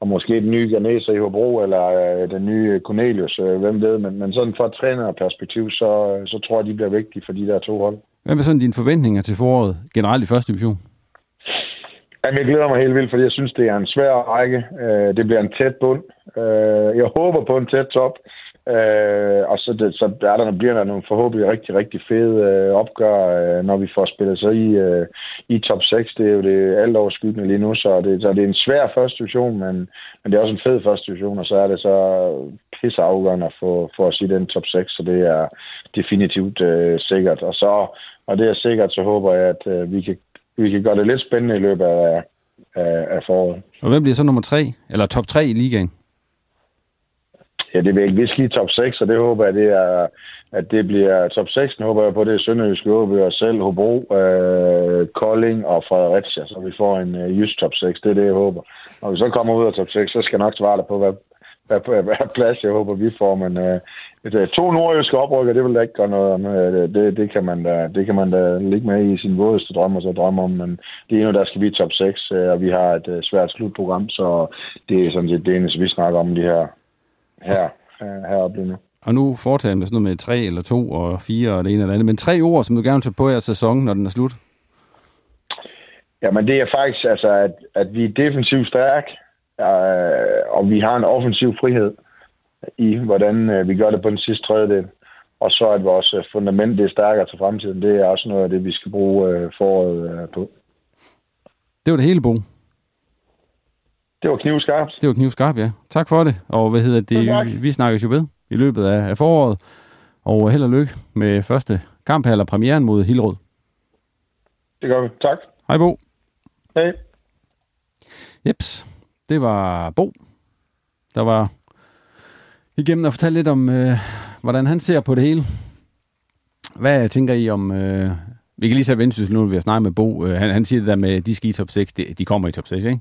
og måske den nye Ganesa i Hobro, eller øh, den nye Cornelius, øh, hvem ved, men, men sådan fra et trænerperspektiv, så, så tror jeg, de bliver vigtige for de der to hold. Hvad er sådan dine forventninger til foråret generelt i første division? Jamen, jeg glæder mig helt vildt, fordi jeg synes, det er en svær række. Øh, det bliver en tæt bund. Øh, jeg håber på en tæt top. Øh, og så, det, så er der, bliver der nogle forhåbentlig rigtig, rigtig fede øh, opgør, øh, når vi får spillet sig i, øh, i top 6. Det er jo det alt overskyggende lige nu, så det, så det er en svær første division, men, men det er også en fed første division, og så er det så pisse afgørende at få, få os i den top 6, så det er definitivt øh, sikkert. Og så, og det er sikkert, så håber jeg, at øh, vi kan vi kan gøre det lidt spændende i løbet af, af, af foråret. Og hvem bliver så nummer 3, Eller top 3 i ligaen? Ja, det vil ikke. Vi skal i top 6, og det håber jeg, det er, at det bliver top 6. håber jeg på, det er Sønderjysk, OB og selv, Hobro, øh, Kolding og Fredericia, så vi får en øh, jysk top 6. Det er det, jeg håber. Når vi så kommer ud af top 6, så skal jeg nok svare dig på, hvad, hvad, hvad, hvad plads jeg håber, vi får. Men øh, et, øh, to nordjyske oprykker, det vil da ikke gøre noget om. Øh, Det, det, kan man da, det kan man da ligge med i sin vådeste drøm og så drømme om. Men det er nu, der skal vi top 6, øh, og vi har et øh, svært slutprogram, så det er sådan set det eneste, vi snakker om de her, her, øh, heroppe lige nu. Og nu foretager man sådan noget med tre eller to og fire og det ene eller andet. Men tre ord, som du gerne vil tage på jeres sæson, når den er slut. Jamen det er faktisk, altså, at, at vi er defensivt stærke, øh, og vi har en offensiv frihed i, hvordan øh, vi gør det på den sidste tredjedel. Og så at vores øh, fundament det er stærkere til fremtiden. Det er også noget af det, vi skal bruge øh, foråret øh, på. Det var det hele, Bo. Det var knivskarpt. Det var knivskarpt, ja. Tak for det. Og hvad hedder det? Vi, vi snakkes jo ved i løbet af, af foråret. Og held og lykke med første kamp her, eller premieren mod Hillerød. Det gør vi. Tak. Hej Bo. Hej. Jeps, det var Bo, der var igennem og fortælle lidt om, øh, hvordan han ser på det hele. Hvad tænker I om... Øh, vi kan lige tage Vendsyssel nu, vi har snakket med Bo. Øh, han, han siger det der med, de skal i top 6. De, de kommer i top 6, ikke?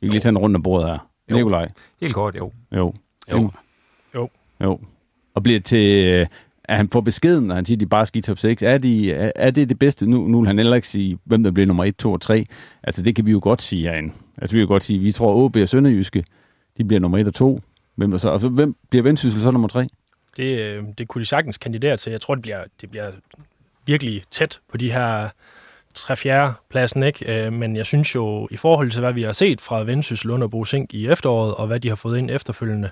Vi kan lige tage en rundt om bordet her. Jo. Nikolaj. Helt kort, jo. Jo. Jo. Jo. Jo. Og bliver til... Øh, at han får beskeden, når han siger, at de bare skal i top 6. Er, de, er, er det det bedste? Nu, nu vil han heller ikke sige, hvem der bliver nummer 1, 2 og 3. Altså, det kan vi jo godt sige herinde. Altså, vi kan jo godt sige, vi tror, OB og Sønderjyske, de bliver nummer 1 og 2. Hvem, der så, og så, hvem bliver Vendsyssel så nummer 3? Det, øh, det kunne de sagtens kandidere til. Jeg tror, det bliver, det bliver virkelig tæt på de her 3-4 pladsen, ikke? Øh, Men jeg synes jo, i forhold til, hvad vi har set fra Vendsyssel under Bosink i efteråret, og hvad de har fået ind efterfølgende,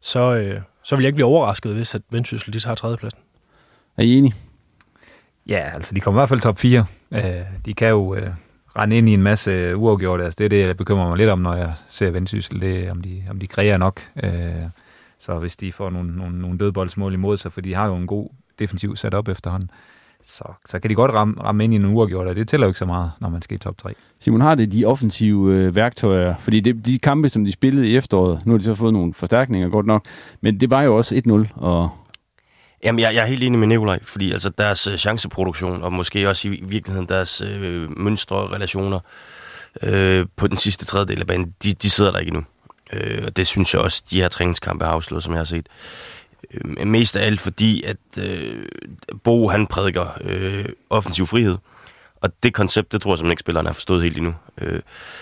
så, øh, så vil jeg ikke blive overrasket, hvis at Vendsyssel de tager tredjepladsen. Er I enige? Ja, altså de kommer i hvert fald top 4. Øh, de kan jo øh, rende ind i en masse uafgjorte. Altså det er det, jeg bekymrer mig lidt om, når jeg ser Vendsyssel. Det er, om de, om de kræger nok. Øh, så hvis de får nogle, nogle, nogle dødboldsmål imod sig, for de har jo en god defensiv sat op efterhånden, så, så kan de godt ramme, ramme ind i en uafgjort, og det tæller jo ikke så meget, når man skal i top 3. Simon, har det de offensive øh, værktøjer? Fordi det, de kampe, som de spillede i efteråret, nu har de så fået nogle forstærkninger, godt nok, men det var jo også 1-0, og Jamen, jeg, jeg er helt enig med Nikolaj, fordi altså deres øh, chanceproduktion, og måske også i virkeligheden deres øh, mønstre og relationer øh, på den sidste tredjedel af banen, de, de sidder der ikke endnu. Øh, og det synes jeg også, de her træningskampe har afslået, som jeg har set. Øh, mest af alt fordi, at øh, Bo han prædiker øh, offensiv frihed, Og det koncept, det tror jeg simpelthen ikke, spillerne har forstået helt endnu. Øh,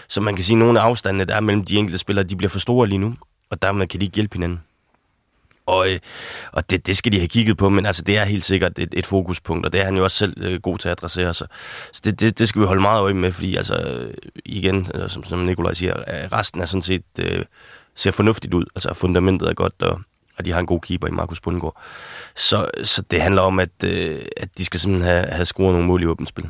så man kan sige, at nogle af afstandene, der er mellem de enkelte spillere, de bliver for store lige nu, og dermed kan de ikke hjælpe hinanden. Og, øh, og det, det skal de have kigget på, men altså, det er helt sikkert et, et fokuspunkt, og det er han jo også selv øh, god til at adressere. Så, så det, det, det skal vi holde meget øje med, fordi altså, øh, igen, øh, som, som Nikolaj siger, øh, resten er sådan set, øh, ser fornuftigt ud. Altså fundamentet er godt, og, og de har en god keeper i Markus Bundgaard. Så, så det handler om, at, øh, at de skal simpelthen have, have scoret nogle mål i åbent spil.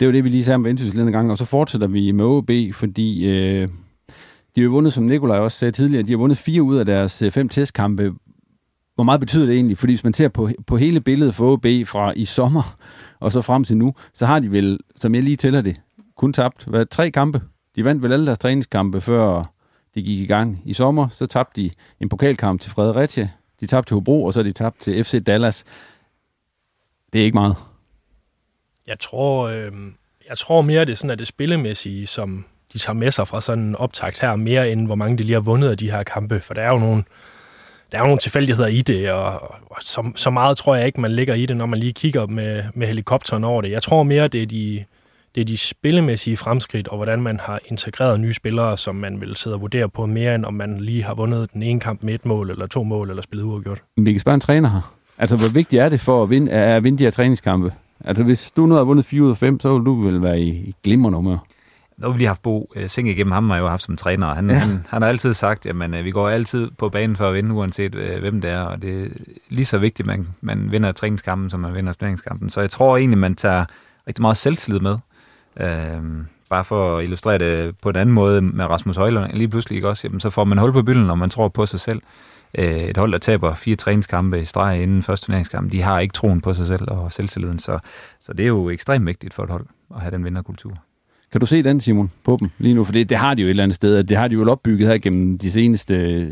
Det var det, vi lige sagde om Vendsyssel denne gang, og så fortsætter vi med OB, fordi øh, de har vundet, som Nikolaj også sagde tidligere, de har vundet fire ud af deres øh, fem testkampe. Hvor meget betyder det egentlig? Fordi hvis man ser på, på hele billedet for OB fra i sommer og så frem til nu, så har de vel, som jeg lige tæller det, kun tabt hvad, tre kampe. De vandt vel alle deres træningskampe, før de gik i gang. I sommer, så tabte de en pokalkamp til Fredericia, de tabte til Hobro, og så de tabte til FC Dallas. Det er ikke meget. Jeg tror, øh, jeg tror mere, det er sådan, at det spillemæssige, som de tager med sig fra sådan en optakt her, mere end hvor mange de lige har vundet af de her kampe. For der er jo nogle, der er jo nogle tilfældigheder i det, og, og så, så meget tror jeg ikke, man ligger i det, når man lige kigger med, med helikopteren over det. Jeg tror mere, det er de, det er de spillemæssige fremskridt, og hvordan man har integreret nye spillere, som man vil sidde og vurdere på mere, end om man lige har vundet den ene kamp med et mål, eller to mål, eller spillet uafgjort. Vi kan spørge en træner her. Altså, hvor vigtigt er det for at vinde, at vinde de her træningskampe? Altså, hvis du nu har vundet 4 ud af 5, så vil du vel være i, i glimrende humør. Nu har vi lige haft Bo uh, Sing igennem ham, har jeg jo haft som træner. Han, ja. han, han har altid sagt, at man, uh, vi går altid på banen for at vinde, uanset uh, hvem det er. Og det er lige så vigtigt, at man, man vinder træningskampen, som man vinder turneringskampen. Så jeg tror egentlig, man tager rigtig meget selvtillid med. Uh, bare for at illustrere det på en anden måde med Rasmus Højlund. Lige pludselig ikke også, jamen, så får man hul på bylden, når man tror på sig selv. Uh, et hold, der taber fire træningskampe i streg inden første turneringskamp, de har ikke troen på sig selv og selvtilliden. Så, så det er jo ekstremt vigtigt for et hold at have den vinderkultur. Kan du se den, Simon, på dem lige nu? For det, det har de jo et eller andet sted. Det har de jo opbygget her gennem de seneste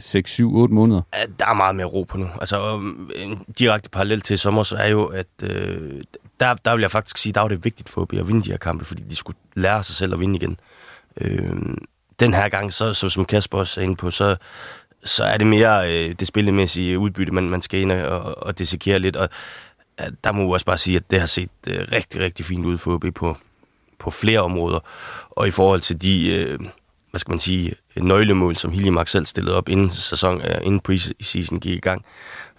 6, 7, 8 måneder. Ja, der er meget mere ro på nu. Altså, en direkte parallel til sommer, så er jo, at øh, der, der vil jeg faktisk sige, der var det vigtigt for OB at vinde de her kampe, fordi de skulle lære sig selv at vinde igen. Øh, den her gang, så, så som Kasper også er inde på, så, så er det mere øh, det spillemæssige udbytte, man, man skal ind og, og dissekere lidt. Og ja, der må jeg også bare sige, at det har set øh, rigtig, rigtig fint ud for OB på, på flere områder. Og i forhold til de, øh, hvad skal man sige, nøglemål, som Hiljemark selv stillede op inden, sæson, øh, inden preseason gik i gang,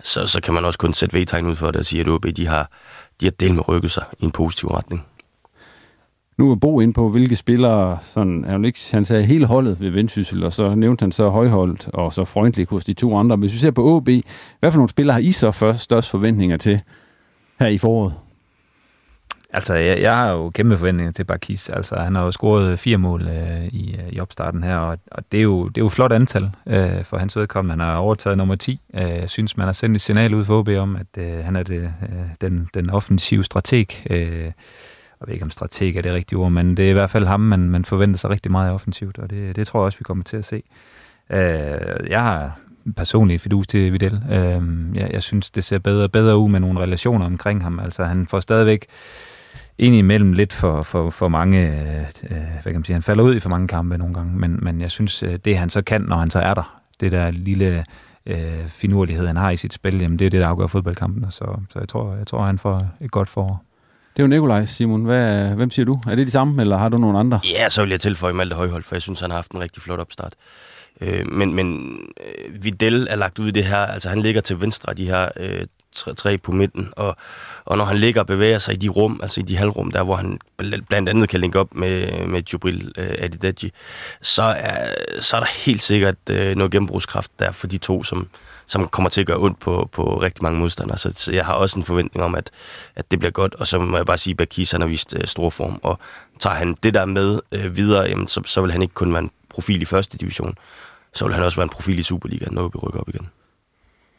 så, så kan man også kun sætte vedtegn ud for det og sige, at OB de har, de har delt med rykket sig i en positiv retning. Nu er Bo ind på, hvilke spillere, sådan, han, ikke, han sagde hele holdet ved Vendsyssel, og så nævnte han så højholdt og så freundligt hos de to andre. Hvis vi ser på OB, hvad for nogle spillere har I så først størst forventninger til her i foråret? Altså, jeg, jeg har jo kæmpe forventninger til Barkis. Altså, han har jo scoret fire mål øh, i, øh, i opstarten her, og, og det, er jo, det er jo flot antal øh, for hans vedkommende. Han har overtaget nummer 10. Øh, jeg synes, man har sendt et signal ud for OB om, at øh, han er det, øh, den, den offensive strateg. Øh, jeg ved ikke, om strateg er det rigtige ord, men det er i hvert fald ham, man, man forventer sig rigtig meget offensivt, og det, det tror jeg også, vi kommer til at se. Øh, jeg har personligt fidus til Vidal. Øh, jeg, jeg synes, det ser bedre bedre ud med nogle relationer omkring ham. Altså, han får stadigvæk indimellem lidt for, for, for mange, øh, hvad kan man sige, han falder ud i for mange kampe nogle gange, men, men jeg synes, øh, det han så kan, når han så er der, det der lille øh, finurlighed, han har i sit spil, jamen det er det, der afgør fodboldkampen, så, så jeg, tror, jeg tror, han får et godt forår. Det er jo Nikolaj, Simon. Hvad, hvem siger du? Er det de samme, eller har du nogle andre? Ja, så vil jeg tilføje Malte Højhold, for jeg synes, han har haft en rigtig flot opstart. Øh, men men øh, Vidal er lagt ud i det her, altså han ligger til venstre af de her øh, tre, tre på midten, og, og når han ligger og bevæger sig i de rum, altså i de halvrum, der hvor han blandt andet kan linke op med, med Jubril øh, Adidaji, så er, så er der helt sikkert øh, noget gennembrugskraft der for de to, som, som kommer til at gøre ondt på, på rigtig mange modstandere. Så, så jeg har også en forventning om, at, at det bliver godt, og så må jeg bare sige, at Bakis han har vist øh, stor form, og tager han det der med øh, videre, jamen, så, så vil han ikke kun være en profil i første division, så vil han også være en profil i Superligaen, når vi rykker op igen.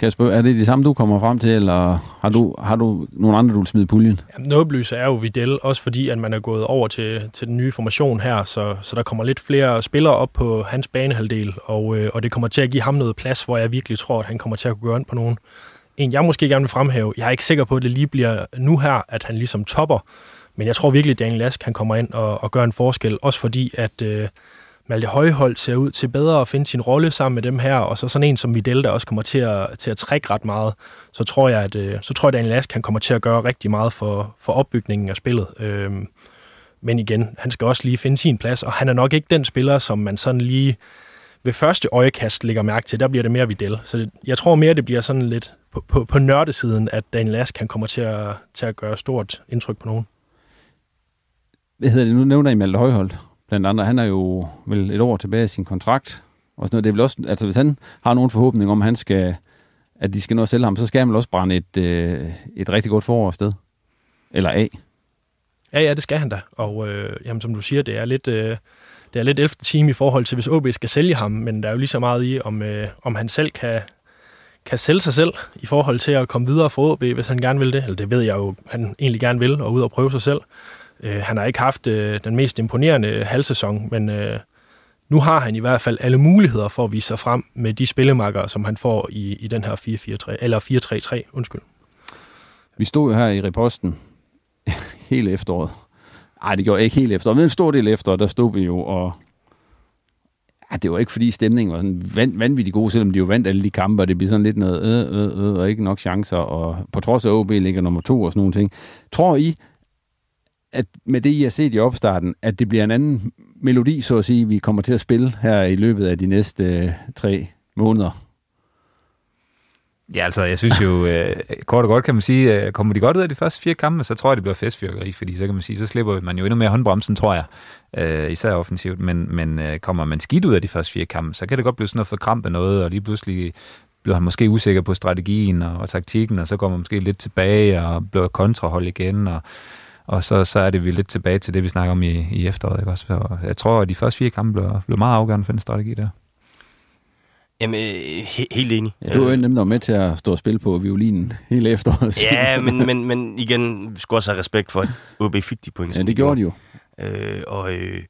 Kasper, er det det samme, du kommer frem til, eller har du, har du nogle andre, du vil smide i puljen? Jamen, Nåbløse er jo Videl, også fordi at man er gået over til, til den nye formation her, så, så der kommer lidt flere spillere op på hans banehalvdel, og, øh, og det kommer til at give ham noget plads, hvor jeg virkelig tror, at han kommer til at kunne gøre på nogen. En, jeg måske gerne vil fremhæve, jeg er ikke sikker på, at det lige bliver nu her, at han ligesom topper, men jeg tror virkelig, at Daniel Lask han kommer ind og, og gør en forskel, også fordi, at øh, Malte Højhold ser ud til bedre at finde sin rolle sammen med dem her, og så sådan en som Videl, der også kommer til at, til at trække ret meget, så tror jeg, at, øh, så tror jeg, at Daniel Ask kan kommer til at gøre rigtig meget for, for opbygningen af spillet. Øhm, men igen, han skal også lige finde sin plads, og han er nok ikke den spiller, som man sådan lige ved første øjekast lægger mærke til. Der bliver det mere Videl. Så det, jeg tror mere, det bliver sådan lidt på, på, på nørdesiden, at Daniel Ask han kommer til at, til at gøre stort indtryk på nogen. Hvad hedder det? Nu nævner I Malte Højhold blandt andre. Han er jo vel et år tilbage i sin kontrakt. Og sådan noget. Det er vel også, altså hvis han har nogen forhåbning om, at han skal, at de skal nå at sælge ham, så skal han vel også brænde et, øh, et rigtig godt forår sted. Eller af. Ja, ja, det skal han da. Og øh, jamen, som du siger, det er lidt... Øh, det er lidt 11. time i forhold til, hvis OB skal sælge ham, men der er jo lige så meget i, om, øh, om han selv kan, kan sælge sig selv i forhold til at komme videre for OB, hvis han gerne vil det. Eller det ved jeg jo, han egentlig gerne vil, og ud og prøve sig selv. Øh, han har ikke haft øh, den mest imponerende halvsæson, men øh, nu har han i hvert fald alle muligheder for at vise sig frem med de spillemarker, som han får i, i den her 4-4-3, eller 4-3-3, undskyld. Vi stod jo her i reposten hele efteråret. Nej, det gjorde jeg ikke helt efteråret, men en stor del efter, der stod vi jo og... Ja, det var ikke fordi stemningen var sådan van, vanvittigt god, selvom de jo vandt alle de kampe, og det blev sådan lidt noget øh, øh, øh, og ikke nok chancer, og på trods af OB ligger nummer to og sådan nogle ting. Tror I, at med det, I har set i opstarten, at det bliver en anden melodi, så at sige, vi kommer til at spille her i løbet af de næste øh, tre måneder? Ja, altså, jeg synes jo, øh, kort og godt kan man sige, øh, kommer de godt ud af de første fire kampe, så tror jeg, det bliver festfyrkeri, fordi så kan man sige, så slipper man jo endnu mere håndbremsen, tror jeg, øh, især offensivt, men, men øh, kommer man skidt ud af de første fire kampe, så kan det godt blive sådan noget for krampe noget, og lige pludselig bliver han måske usikker på strategien og, og taktikken, og så går man måske lidt tilbage og bliver kontrahold igen, og, og så, så er det vi lidt tilbage til det, vi snakker om i, i efteråret. Ikke? Også, og jeg tror, at de første fire kampe bliver, bliver meget afgørende for en strategi der. Jamen, øh, he- helt enig. Ja, du er jo en af dem, der var med til at stå og spille på violinen hele efteråret. Ja, men, men, men igen, vi skal også have respekt for, at OB fik de point. Ja, det gjorde de jo. Øh, og øh,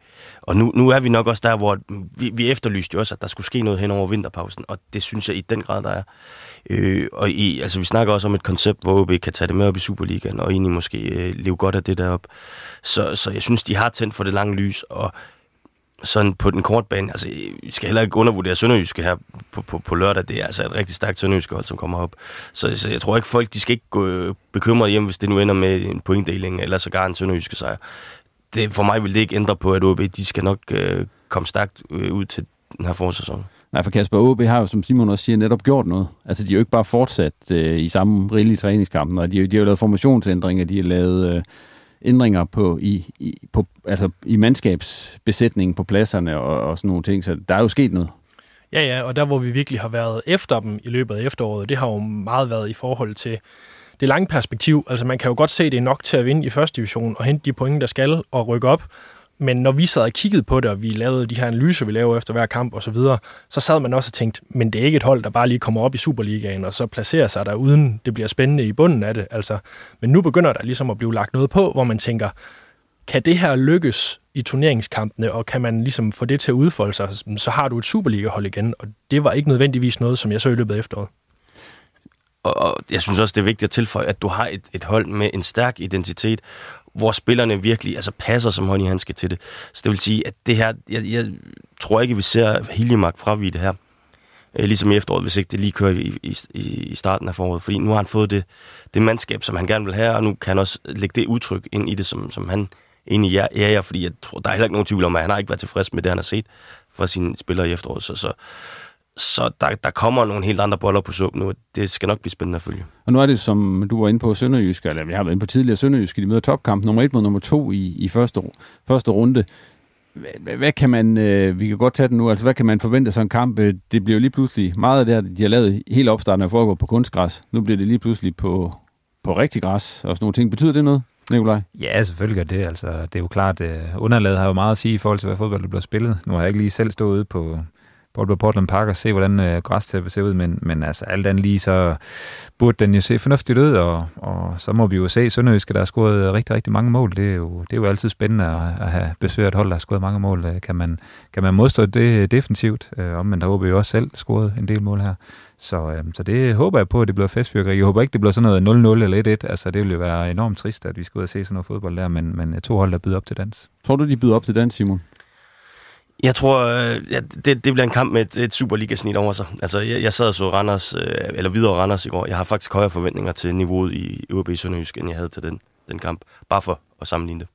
og nu, nu er vi nok også der, hvor vi, vi efterlyste jo også, at der skulle ske noget hen over vinterpausen, og det synes jeg i den grad, der er. Øh, og i, altså, vi snakker også om et koncept, hvor OB kan tage det med op i Superligaen, og egentlig måske øh, leve godt af det derop. Så, så jeg synes, de har tændt for det lange lys, og sådan på den korte bane, altså øh, vi skal heller ikke undervurdere Sønderjyske her på, på, på lørdag, det er altså et rigtig stærkt Sønderjyske hold, som kommer op. Så, så jeg tror ikke folk, de skal ikke gå øh, bekymret hjem, hvis det nu ender med en pointdeling, eller sågar en Sønderjyske sejr. Det, for mig vil det ikke ændre på, at OB, de skal nok øh, komme stærkt øh, ud til den her forsæson. Nej, for Kasper OB har jo, som Simon også siger, netop gjort noget. Altså, de har jo ikke bare fortsat øh, i samme rille i træningskampen, og de, de har jo lavet formationsændringer, de har lavet øh, ændringer på, i, i, på, altså, i mandskabsbesætningen på pladserne og, og sådan nogle ting, så der er jo sket noget. Ja, ja, og der hvor vi virkelig har været efter dem i løbet af efteråret, det har jo meget været i forhold til det lange perspektiv. Altså man kan jo godt se, det er nok til at vinde i første division og hente de point, der skal og rykke op. Men når vi sad og kiggede på det, og vi lavede de her analyser, vi laver efter hver kamp og så videre, så sad man også og tænkte, men det er ikke et hold, der bare lige kommer op i Superligaen, og så placerer sig der, uden det bliver spændende i bunden af det. Altså, men nu begynder der ligesom at blive lagt noget på, hvor man tænker, kan det her lykkes i turneringskampene, og kan man ligesom få det til at udfolde sig, så har du et Superliga-hold igen, og det var ikke nødvendigvis noget, som jeg så i løbet af efteråret. Og, og jeg synes også, det er vigtigt at tilføje, at du har et, et hold med en stærk identitet, hvor spillerne virkelig altså passer som hånd i handske til det. Så det vil sige, at det her, jeg, jeg tror ikke, vi ser Hiljemark fravige det her, øh, ligesom i efteråret, hvis ikke det lige kører i, i, i starten af foråret. Fordi nu har han fået det, det mandskab, som han gerne vil have, og nu kan han også lægge det udtryk ind i det, som, som han egentlig ja, ja, fordi jeg tror, der er heller ikke nogen tvivl om, at han har ikke været tilfreds med det, han har set fra sine spillere i efteråret. Så, så, så der, der kommer nogle helt andre boller på suppen nu. Det skal nok blive spændende at følge. Og nu er det, som du var inde på Sønderjysk, eller vi har været inde på tidligere Sønderjysk, de møder topkamp nummer et mod nummer to i, i første, første runde. Hvad, hvad kan man, øh, vi kan godt tage den nu, altså hvad kan man forvente sådan en kamp? Øh, det bliver lige pludselig meget af det her, de har lavet hele opstarten af foregår på kunstgræs. Nu bliver det lige pludselig på, på rigtig græs og sådan nogle ting. Betyder det noget? Nikolaj? Ja, selvfølgelig gør det. Altså, det er jo klart, at underlaget har jo meget at sige i forhold til, hvad fodbold der bliver spillet. Nu har jeg ikke lige selv stået ude på, på Portland Park og se, hvordan øh, græstæppet ser ud, men, men altså alt andet lige, så burde den jo se fornuftigt ud, og, og så må vi jo se Sønderjyske, der har scoret øh, rigtig, rigtig mange mål. Det er jo, det er jo altid spændende at, at have besøg et hold, der har scoret mange mål. Øh, kan man, kan man modstå det øh, defensivt? Øh, men der håber vi jo også selv scoret en del mål her. Så, øh, så det håber jeg på, at det bliver festfyrkeri. Jeg håber ikke, det bliver sådan noget 0-0 eller 1-1. Altså, det ville jo være enormt trist, at vi skulle ud og se sådan noget fodbold der, men, men to hold, der byder op til dans. Tror du, de byder op til dans, Simon? Jeg tror, øh, ja, det, det bliver en kamp med et, et Superliga-snit over sig. Altså, jeg, jeg sad og så Randers, øh, eller videre Randers i går. Jeg har faktisk højere forventninger til niveauet i ØB Sønderjysk, end jeg havde til den, den kamp. Bare for at sammenligne det.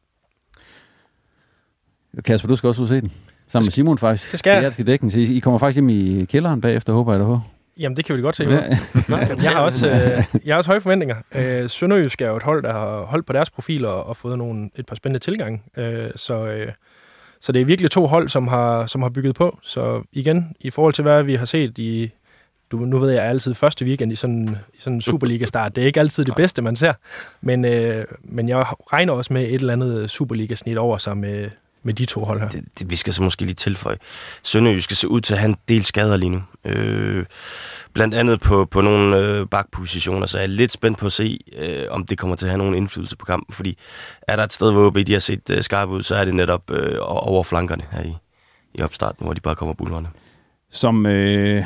Kasper, du skal også ud og se den. Sammen med Simon faktisk. Det skal jeg. skal dækken. Så I kommer faktisk hjem i kælderen bagefter, håber jeg da på. Jamen, det kan vi godt se. Ja. Ja. jeg, har også, øh, jeg har også høje forventninger. Øh, Sønderjysk er jo et hold, der har holdt på deres profil og, og fået nogle, et par spændende tilgange. Øh, så, øh, så det er virkelig to hold, som har, som har bygget på. Så igen, i forhold til hvad vi har set i... Du, nu ved jeg, altid første weekend i sådan, i sådan en Superliga-start. Det er ikke altid det bedste, man ser. Men, øh, men jeg regner også med et eller andet Superliga-snit over sig med, med de to hold her. Det, det, vi skal så måske lige tilføje. Sønderjysk skal se ud til at have en del skader lige nu. Øh, blandt andet på, på nogle øh, bakpositioner, så jeg er lidt spændt på at se, øh, om det kommer til at have nogen indflydelse på kampen, fordi er der et sted, hvor OB de har set øh, skarpe ud, så er det netop øh, over flankerne her i, i opstarten, hvor de bare kommer bulverne. Som øh,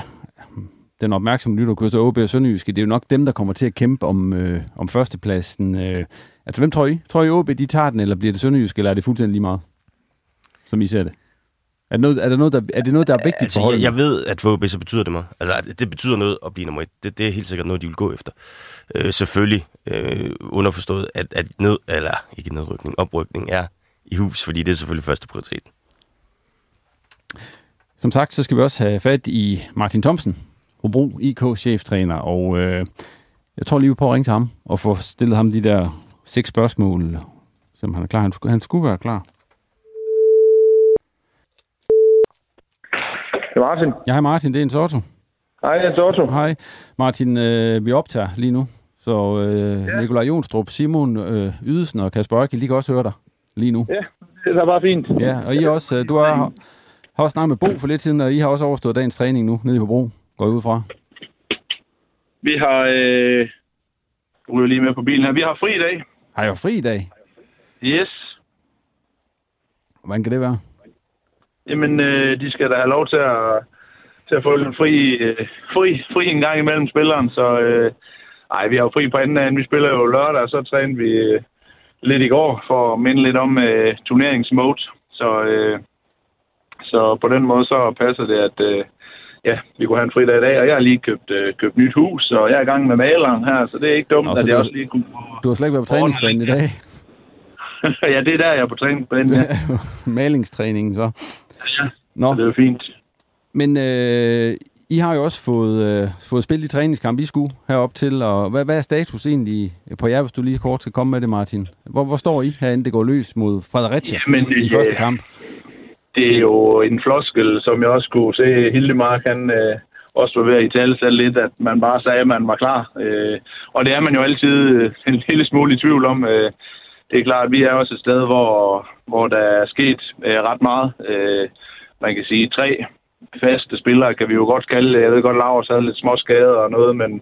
den opmærksomme lytter kunne OB og Sønderjyske, det er jo nok dem, der kommer til at kæmpe om, øh, om førstepladsen. Øh, altså, hvem tror I? Tror I, OB de tager den, eller bliver det Sønderjyske, eller er det fuldstændig lige meget? Som I ser det. Er det noget, er det noget, der, er, det noget, der er vigtigt altså, for jeg, jeg ved, at OB så betyder det mig. Altså, det betyder noget at blive nummer et. Det, det er helt sikkert noget, de vil gå efter. Øh, selvfølgelig øh, underforstået, at, at ned, eller ikke nedrykning, oprykning er i hus, fordi det er selvfølgelig første prioritet. Som sagt, så skal vi også have fat i Martin Thomsen, Hobro IK-cheftræner, og øh, jeg tror lige, vi på at ringe til ham og få stillet ham de der seks spørgsmål, som han er klar. Han han skulle være klar. Det er Martin. Ja, hej Martin, det er en Sorto. Hej, det er Sorto. Hej. Martin, øh, vi optager lige nu, så øh, ja. Nikolaj Jonstrup, Simon øh, Ydelsen og Kasper Ørke, de kan også høre dig lige nu. Ja, det er bare fint. Ja, og I også, øh, du er, har også snakket med Bo for lidt siden, og I har også overstået dagens træning nu, nede i Hobro, går I ud fra. Vi har... Øh, ryger lige med på bilen her. Vi har fri i dag. Har jeg fri i dag? Yes. Hvordan kan det være? Jamen, øh, de skal da have lov til at, til at få en fri, øh, fri, fri en gang imellem spilleren. Så øh, ej, vi har jo fri på anden dagen. Vi spiller jo lørdag, og så trænede vi øh, lidt i går for at minde lidt om øh, turneringsmode. Så, øh, så på den måde så passer det, at øh, ja, vi kunne have en fridag i dag, og jeg har lige købt, øh, købt nyt hus, og jeg er i gang med maleren her, så det er ikke dumt, Nå, at jeg du- også lige kunne... Du har slet ikke været på træningsbanen i dag. ja, det er der, jeg er på træningsbanen. Ja. Malingstræningen, så. Ja, Nå. det er fint. Men øh, I har jo også fået, øh, fået spillet i træningskamp i skue herop til, og hvad, hvad er status egentlig på jer, hvis du lige kort skal komme med det, Martin? Hvor, hvor står I herinde, det går løs mod Fredericia Jamen, i ja. første kamp? Det er jo en floskel, som jeg også kunne se Hildemark, han øh, også var ved at i tale selv lidt, at man bare sagde, at man var klar. Øh, og det er man jo altid en lille smule i tvivl om. Øh, det er klart, at vi er også et sted, hvor, hvor der er sket øh, ret meget. Øh, man kan sige, tre faste spillere kan vi jo godt kalde. Jeg ved godt, Lars havde lidt små skader og noget, men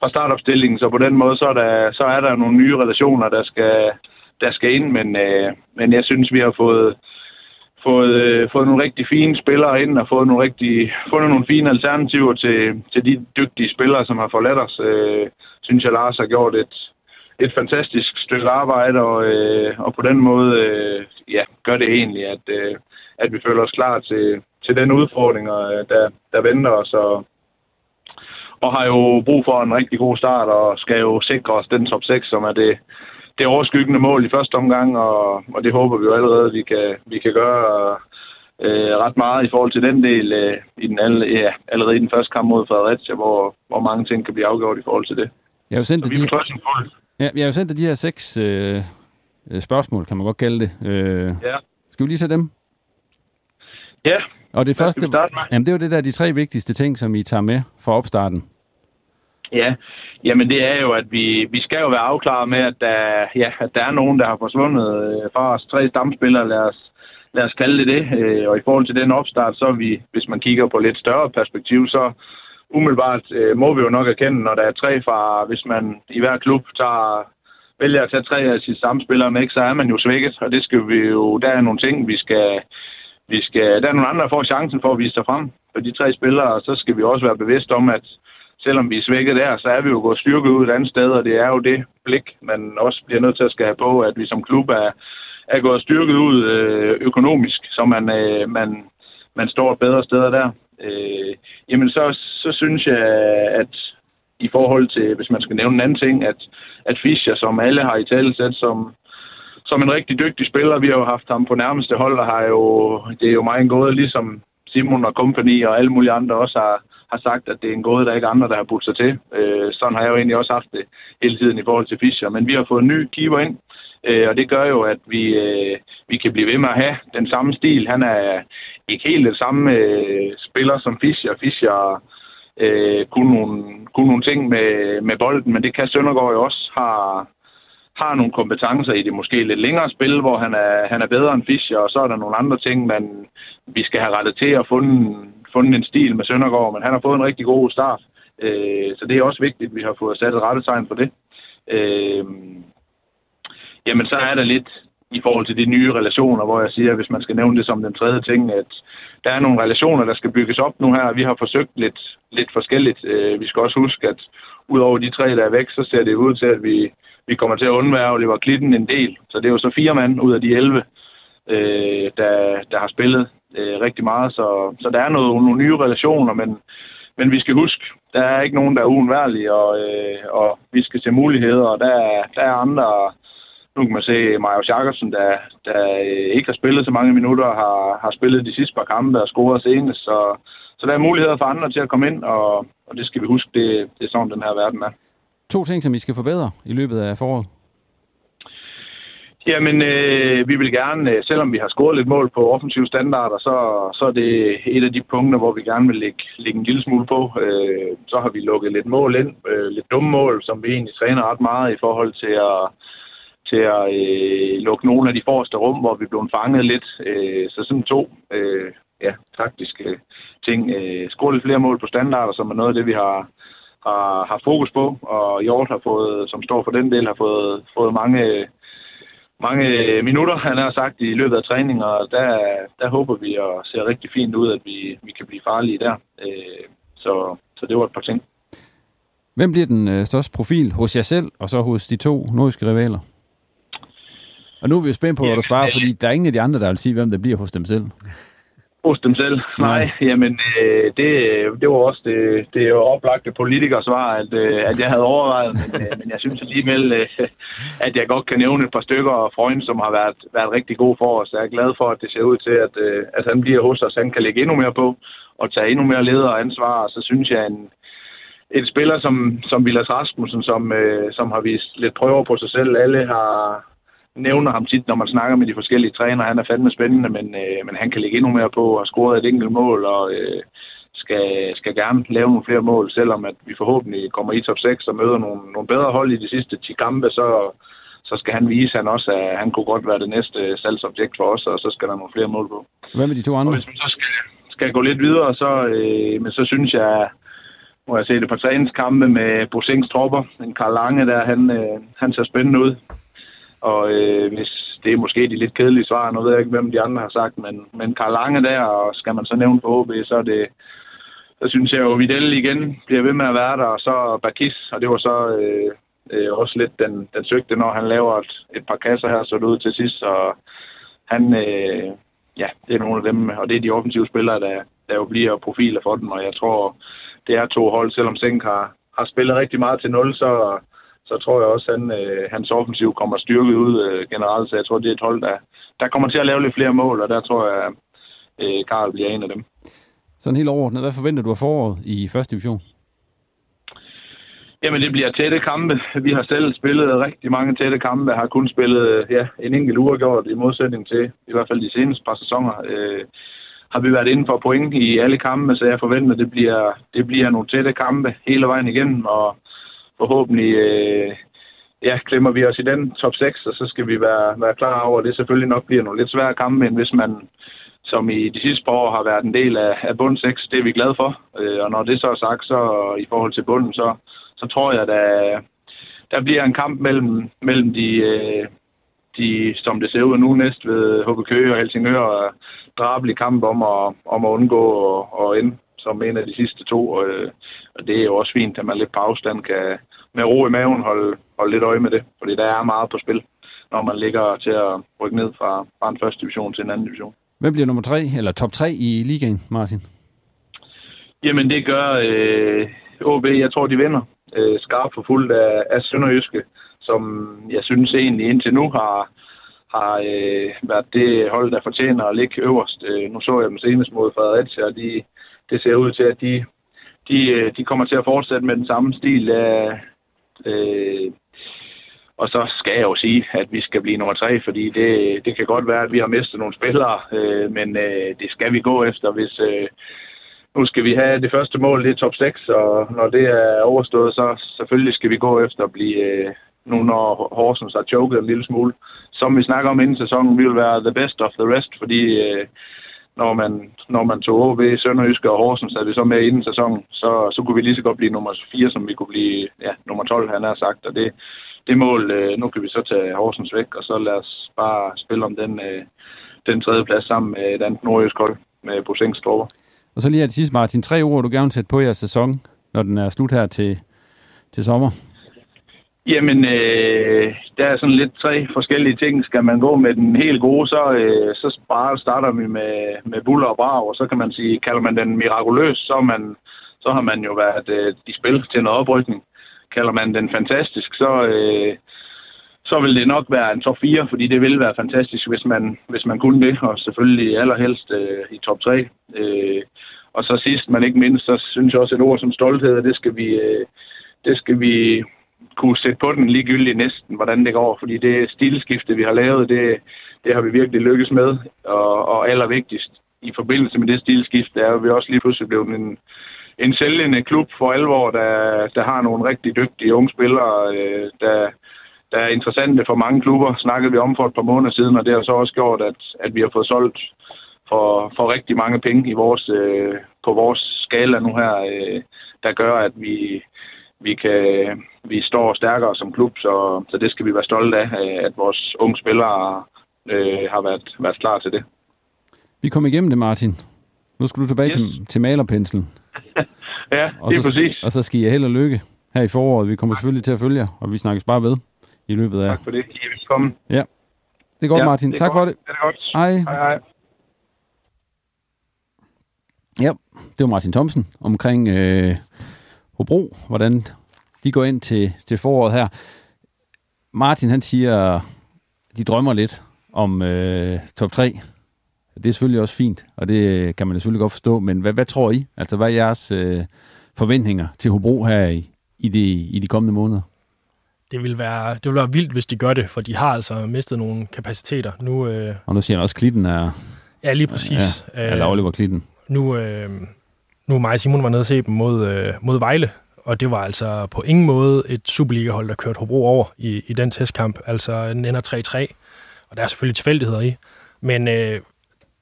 fra startopstillingen, så på den måde, så er der, så er der nogle nye relationer, der skal, der skal ind, men, øh, men jeg synes, vi har fået, fået, øh, fået nogle rigtig fine spillere ind og fået nogle rigtig, fundet nogle fine alternativer til, til de dygtige spillere, som har forladt os. Øh, synes jeg, Lars har gjort et, et fantastisk stykke arbejde, og, øh, og på den måde øh, ja, gør det egentlig, at, øh, at vi føler os klar til, til den udfordring, øh, der, der venter os. Og, og har jo brug for en rigtig god start, og skal jo sikre os den top 6, som er det, det overskyggende mål i første omgang, og, og det håber vi jo allerede, vi kan, vi kan gøre øh, ret meget i forhold til den del øh, i den alle, ja, allerede i den første kamp mod Fredericia, hvor, hvor mange ting kan blive afgjort i forhold til det. Jeg har jo sendt Så dig vi er de. Ja, jeg har jo sendt dig de her seks øh, øh, spørgsmål, kan man godt kalde det. Øh, Ja. Skal vi lige se dem? Ja. Og det Hvad første, jamen, det er jo det der, de tre vigtigste ting, som I tager med fra opstarten. Ja, jamen det er jo, at vi, vi skal jo være afklaret med, at der, ja, at der er nogen, der har forsvundet øh, fra os. Tre stamspillere, lad os, lad os kalde det det. Øh, Og i forhold til den opstart, så er vi, hvis man kigger på lidt større perspektiv, så umiddelbart øh, må vi jo nok erkende, når der er tre fra, hvis man i hver klub tager, vælger at tage tre af sine stamspillere med, ikke, så er man jo svækket. Og det skal vi jo, der er nogle ting, vi skal, vi skal, der er nogle andre, der får chancen for at vise sig frem for de tre spillere, og så skal vi også være bevidste om, at selvom vi er svækket der, så er vi jo gået styrke ud et andet sted, og det er jo det blik, man også bliver nødt til at skal have på, at vi som klub er, er gået styrket ud øh, økonomisk, så man, øh, man, man står bedre sted der. Øh, jamen så, så synes jeg, at i forhold til, hvis man skal nævne en anden ting, at, at Fischer, som alle har i talesæt som, som en rigtig dygtig spiller, vi har jo haft ham på nærmeste hold, og har jo, det er jo meget en gåde, ligesom Simon og company og alle mulige andre også har, har sagt, at det er en gåde, der er ikke andre, der har budt sig til. Øh, sådan har jeg jo egentlig også haft det hele tiden i forhold til Fischer. Men vi har fået en ny keeper ind, øh, og det gør jo, at vi, øh, vi kan blive ved med at have den samme stil. Han er ikke helt den samme øh, spiller som Fischer. Fischer øh, kunne, nogle, kunne nogle ting med, med bolden, men det kan Søndergaard jo også. Har, har nogle kompetencer i det måske lidt længere spil, hvor han er, han er bedre end Fischer, og så er der nogle andre ting, man, vi skal have rettet til at fundet, fundet en stil med Søndergaard, men han har fået en rigtig god start. Øh, så det er også vigtigt, at vi har fået sat et rettetegn for det. Øh, jamen, så er der lidt i forhold til de nye relationer, hvor jeg siger, hvis man skal nævne det som den tredje ting, at der er nogle relationer, der skal bygges op nu her. Vi har forsøgt lidt, lidt forskelligt. Øh, vi skal også huske, at udover de tre, der er væk, så ser det ud til, at vi, vi kommer til at undvære Oliver Klitten en del. Så det er jo så fire mand ud af de 11, øh, der, der har spillet øh, rigtig meget. Så, så der er noget, nogle nye relationer, men, men vi skal huske, der er ikke nogen, der er uundværlige, og, øh, og vi skal se muligheder, og der, der er andre nu kan man se Marius Jakobsen, der, der ikke har spillet så mange minutter, har, har spillet de sidste par kampe og scoret senest. Så, så der er muligheder for andre til at komme ind, og, og det skal vi huske, det, det er sådan, den her verden er. To ting, som I skal forbedre i løbet af foråret? Jamen, øh, vi vil gerne, øh, selvom vi har scoret lidt mål på offensive standarder, så, så er det et af de punkter, hvor vi gerne vil lægge, lægge en lille smule på. Øh, så har vi lukket lidt mål ind, øh, lidt dumme mål, som vi egentlig træner ret meget i forhold til at, til at øh, lukke nogle af de forreste rum, hvor vi blev fanget lidt. Øh, så sådan to øh, ja, taktiske ting. Øh, score lidt flere mål på standarder, som er noget af det, vi har, har, har fokus på. Og Hjort har fået, som står for den del, har fået, fået mange, mange minutter, han har sagt, i løbet af træning, og der, der håber vi og ser rigtig fint ud, at vi, vi kan blive farlige der. Øh, så, så det var et par ting. Hvem bliver den øh, største profil hos jer selv, og så hos de to nordiske rivaler? Og nu er vi jo spændt på, hvad du svarer, fordi der er ingen af de andre, der vil sige, hvem der bliver hos dem selv. Hos dem selv? Nej, jamen øh, det, det var også det, det er jo oplagte politikersvar, at, øh, at jeg havde overvejet, men, øh, men jeg synes alligevel, øh, at jeg godt kan nævne et par stykker af Freund, som har været, været rigtig gode for os. Jeg er glad for, at det ser ud til, at, øh, at han bliver hos os. Han kan lægge endnu mere på og tage endnu mere leder og ansvar, så synes jeg, en, en spiller som, som Vilas Rasmussen, som, øh, som har vist lidt prøver på sig selv. Alle har, nævner ham tit, når man snakker med de forskellige trænere. Han er fandme spændende, men, øh, men han kan lægge endnu mere på og score et enkelt mål, og øh, skal, skal gerne lave nogle flere mål, selvom at vi forhåbentlig kommer i top 6 og møder nogle, nogle bedre hold i de sidste 10 kampe, så, så skal han vise han også, at han kunne godt være det næste salgsobjekt for os, og så skal der nogle flere mål på. Hvad med de to andre? Og hvis man så skal, skal gå lidt videre, så, øh, men så synes jeg, må jeg se det på træningskampe med Bosings tropper. En Karl Lange der, han, øh, han ser spændende ud. Og øh, hvis det er måske de lidt kedelige svar, nu ved jeg ikke, hvem de andre har sagt, men, men Karl Lange der, og skal man så nævne på HB, så er det, så synes jeg jo, Vidal igen bliver ved med at være der, og så Bakis, og det var så øh, øh, også lidt den, den søgte, når han laver et, et par kasser her, så det ud til sidst, og han, øh, ja, det er nogle af dem, og det er de offensive spillere, der, der jo bliver profiler for dem, og jeg tror, det er to hold, selvom Senk har, har spillet rigtig meget til nul, så, så tror jeg også, at han, øh, hans offensiv kommer styrket ud øh, generelt. Så jeg tror, det er et hold, der, der kommer til at lave lidt flere mål, og der tror jeg, øh, Karl bliver en af dem. Sådan helt overordnet, hvad forventer du af foråret i første division? Jamen, det bliver tætte kampe. Vi har selv spillet rigtig mange tætte kampe. Jeg har kun spillet ja, en enkelt uge gjort i modsætning til i hvert fald de seneste par sæsoner. Øh, har vi været inden for point i alle kampe, så jeg forventer, at det bliver, det bliver nogle tætte kampe hele vejen igennem, og forhåbentlig øh, ja, klemmer vi os i den top 6, og så skal vi være, være klar over, at det selvfølgelig nok bliver nogle lidt svære kampe, end hvis man som i de sidste par år har været en del af, af bund 6. Det er vi glade for. Øh, og når det så er sagt, så i forhold til bunden, så, så tror jeg, at der, der bliver en kamp mellem, mellem de, øh, de, som det ser ud nu næst ved HB Køge og Helsingør, og drabelig kamp om at, om at undgå og, og ende som en af de sidste to. Og, øh, og det er jo også fint, at man lidt på afstand kan med ro i maven holde, holde lidt øje med det. Fordi der er meget på spil, når man ligger til at rykke ned fra, fra en første division til en anden division. Hvem bliver nummer tre, eller top 3 i ligaen, Martin? Jamen, det gør øh, OB. Jeg tror, de vinder. Øh, skarpt for fuldt af, af Sønderjyske, som jeg synes egentlig indtil nu har, har øh, været det hold, der fortjener at ligge øverst. Øh, nu så jeg dem senest mod Fredericia, og de, det ser ud til, at de, de, øh, de kommer til at fortsætte med den samme stil. Af, øh, og så skal jeg jo sige, at vi skal blive nummer tre, fordi det, det kan godt være, at vi har mistet nogle spillere, øh, men øh, det skal vi gå efter, hvis... Øh, nu skal vi have det første mål, det er top 6, og når det er overstået, så selvfølgelig skal vi gå efter at blive, øh, nu når Horsens har choket en lille smule. Som vi snakker om inden sæsonen, vi vil være the best of the rest, fordi øh, når, man, når man tog OB, Sønderjyske og Horsens, er det så med inden sæsonen, så, så kunne vi lige så godt blive nummer 4, som vi kunne blive ja, nummer 12, han har sagt, og det, det mål, øh, nu kan vi så tage Horsens væk, og så lad os bare spille om den, øh, den tredje plads sammen med et andet nordjysk hold med Boseng Stropper. Og så lige her til sidst, Martin. Tre ord, du gerne vil sætte på jeres sæson, når den er slut her til, til sommer. Jamen, øh, der er sådan lidt tre forskellige ting. Skal man gå med den helt gode, så, øh, så bare starter vi med, med buller og brav, og så kan man sige, kalder man den mirakuløs, så, man, så har man jo været øh, i spil til noget oprykning. Kalder man den fantastisk, så, øh, så vil det nok være en top 4, fordi det vil være fantastisk, hvis man, hvis man kunne det, og selvfølgelig allerhelst øh, i top 3. Øh, og så sidst, men ikke mindst, så synes jeg også et ord som stolthed, det skal vi, øh, det skal vi kunne sætte på den ligegyldigt næsten, hvordan det går, fordi det stilskifte, vi har lavet, det, det har vi virkelig lykkes med, og, og allervigtigst i forbindelse med det stilskifte er, at vi også lige pludselig blevet en, en sælgende klub for alvor, der, der har nogle rigtig dygtige unge spillere, øh, der, der er interessante for mange klubber, snakkede vi om for et par måneder siden, og det har så også gjort, at, at vi har fået solgt for, for rigtig mange penge i vores, øh, på vores skala nu her, øh, der gør, at vi, vi, kan, vi står stærkere som klub, så, så det skal vi være stolte af, at vores unge spillere øh, har været, været klar til det. Vi kom igennem det, Martin. Nu skal du tilbage yes. til, til malerpenslen. ja, og det er så, præcis. Og så skal I held og lykke her i foråret. Vi kommer selvfølgelig til at følge jer, og vi snakkes bare ved i løbet af... Tak for det. I er velkommen. Ja. Det er godt, ja, Martin. Det tak godt. for det. Det er godt. Hej. Hej, hej. Ja, det var Martin Thomsen omkring øh, Hobro, hvordan de går ind til, til foråret her. Martin han siger, de drømmer lidt om øh, top 3. Det er selvfølgelig også fint, og det kan man selvfølgelig godt forstå, men hvad, hvad tror I? Altså, hvad er jeres øh, forventninger til Hobro her i, i, de, i de kommende måneder? Det vil, være, det vil være vildt, hvis de gør det, for de har altså mistet nogle kapaciteter. Nu, øh, Og nu siger han også, at Klitten er... Ja, lige præcis. Ja, eller Oliver Klitten. Nu, øh, nu mig og Simon var nede og se dem mod, øh, mod Vejle, og det var altså på ingen måde et Superliga-hold, der kørte Hobro over i, i den testkamp. Altså den ender 3-3, og der er selvfølgelig tilfældigheder i. Men øh,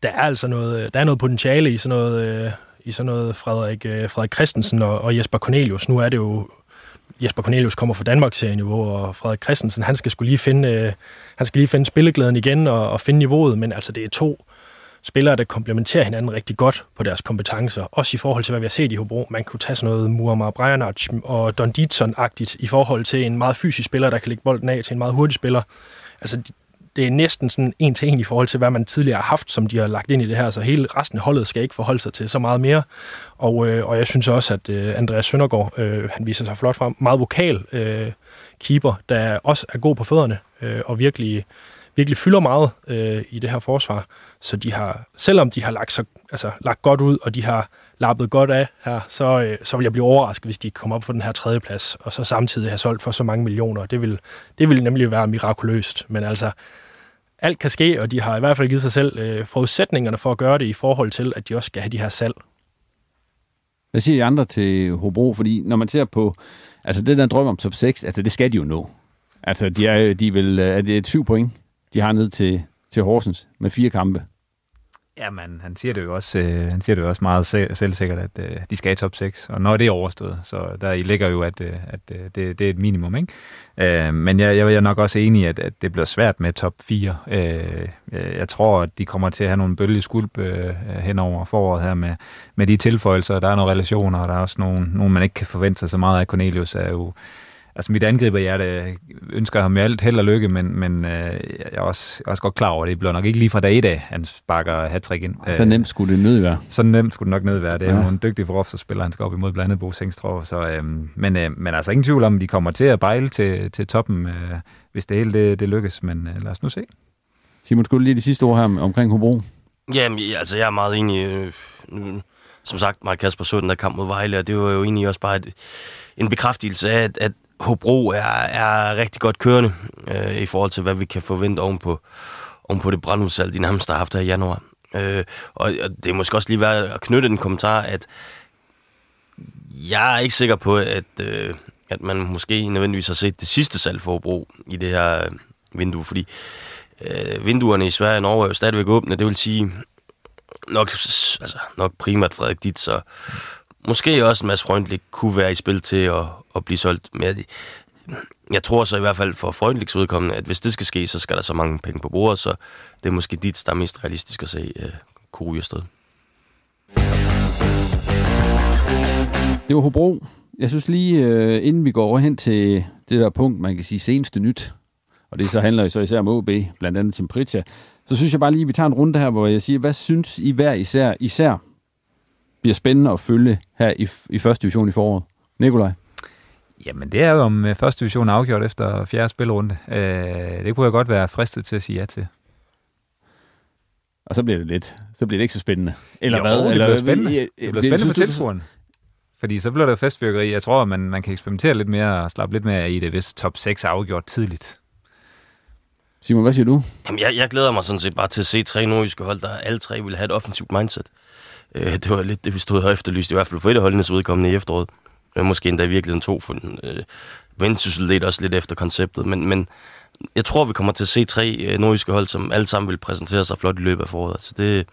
der er altså noget, øh, der er noget potentiale i sådan noget, øh, i sådan noget Frederik, øh, Frederik Christensen og, og Jesper Cornelius. Nu er det jo Jesper Cornelius kommer fra Danmarks serieniveau, og Frederik Christensen, han skal skulle lige finde, øh, han skal lige finde spilleglæden igen og, og finde niveauet, men altså det er to spillere, der komplementerer hinanden rigtig godt på deres kompetencer. Også i forhold til, hvad vi har set i Hobro. Man kunne tage sådan noget Muammar Brejanac og Don Dietzson-agtigt i forhold til en meget fysisk spiller, der kan lægge bolden af til en meget hurtig spiller. Altså, det er næsten sådan en til en i forhold til, hvad man tidligere har haft, som de har lagt ind i det her. Så hele resten af holdet skal ikke forholde sig til så meget mere. Og, øh, og jeg synes også, at øh, Andreas Søndergaard, øh, han viser sig flot frem. Meget vokal øh, keeper, der også er god på fødderne øh, og virkelig, virkelig fylder meget øh, i det her forsvar. Så de har, selvom de har lagt, så, altså, lagt godt ud, og de har lappet godt af her, så, øh, så vil jeg blive overrasket, hvis de kommer op på den her tredje plads, og så samtidig have solgt for så mange millioner. Det vil, det vil nemlig være mirakuløst. Men altså, alt kan ske, og de har i hvert fald givet sig selv øh, forudsætningerne for at gøre det i forhold til, at de også skal have de her salg. Hvad siger I andre til Hobro? Fordi når man ser på, altså det der drøm om top 6, altså det skal de jo nå. Altså de er, de vil, øh, er det et syv point, de har ned til, til Horsens med fire kampe. Jamen, han siger det jo også, øh, han siger det jo også meget selvsikkert, at øh, de skal i top 6, og når det er overstået, så der i ligger jo, at, øh, at øh, det, det er et minimum, ikke? Øh, men jeg, jeg er nok også enig i, at, at det bliver svært med top 4. Øh, øh, jeg tror, at de kommer til at have nogle bølgeskulp øh, hen over foråret her med, med de tilføjelser. Der er nogle relationer, og der er også nogle, nogle man ikke kan forvente sig så meget af. Cornelius er jo altså mit angriberhjerte ønsker ham alt held og lykke, men, men øh, jeg er også, også godt klar over, at det bliver nok ikke lige fra dag i dag, han sparker hat ind. Så nemt skulle det nød være. Så nemt skulle det nok nød være. Det er Ja. jo en dygtig forofferspiller, han skal op imod blandt andet Bo. Så, øh, men, øh, men altså ingen tvivl om, at de kommer til at bejle til, til toppen, øh, hvis det hele det, det lykkes. Men øh, lad os nu se. Simon, skulle du lige de sidste ord her om- omkring Hobro? Jamen, ja, altså, jeg er meget enig. Øh, nu- som sagt, Mark Kasper så den der kamp mod Vejle, og det var jo egentlig også bare et, en bekræftelse af, at, at Hobro er, er rigtig godt kørende øh, i forhold til, hvad vi kan forvente ovenpå, ovenpå det brandudsalg, de nærmest har haft her i januar. Øh, og, og det er måske også lige værd at knytte en kommentar, at jeg er ikke sikker på, at, øh, at man måske nødvendigvis har set det sidste salg for Hobro i det her øh, vindue, fordi øh, vinduerne i Sverige og Norge er jo stadigvæk åbne. Det vil sige nok, altså, nok primært Frederik Dit, så måske også en masse Freundlich kunne være i spil til at, at blive solgt. Men jeg, jeg tror så i hvert fald for Freundlichs udkommende, at hvis det skal ske, så skal der så mange penge på bordet, så det er måske dit, der er mest realistisk at se øh, kunne afsted. Det var Hobro. Jeg synes lige, øh, inden vi går over hen til det der punkt, man kan sige seneste nyt, og det så handler jo så især om OB, blandt andet Tim Pritja, så synes jeg bare lige, at vi tager en runde her, hvor jeg siger, hvad synes I hver især, især bliver spændende at følge her i, i første division i foråret? Nikolaj? Jamen, det er jo om øh, første division er afgjort efter fjerde spilrunde. Øh, det kunne jeg godt være fristet til at sige ja til. Og så bliver det lidt, så bliver det ikke så spændende. Eller jo, hvad? det Eller, bliver spændende. Det bliver spændende synes for tilskuerne. Fordi så bliver der festfyrkeri. Jeg tror, man, man kan eksperimentere lidt mere og slappe lidt mere i det, hvis top 6 er afgjort tidligt. Simon, hvad siger du? Jamen, jeg, jeg glæder mig sådan set bare til at se tre nordjyske hold, der alle tre vil have et offensivt mindset. Øh, det var lidt det, vi stod og efterlyst, i hvert fald for et af holdenes udkommende i efteråret. Øh, måske endda i virkeligheden to, for øh, Vendsyssel lidt også lidt efter konceptet. Men, men jeg tror, vi kommer til at se tre øh, nordjyske hold, som alle sammen vil præsentere sig flot i løbet af foråret. Så det,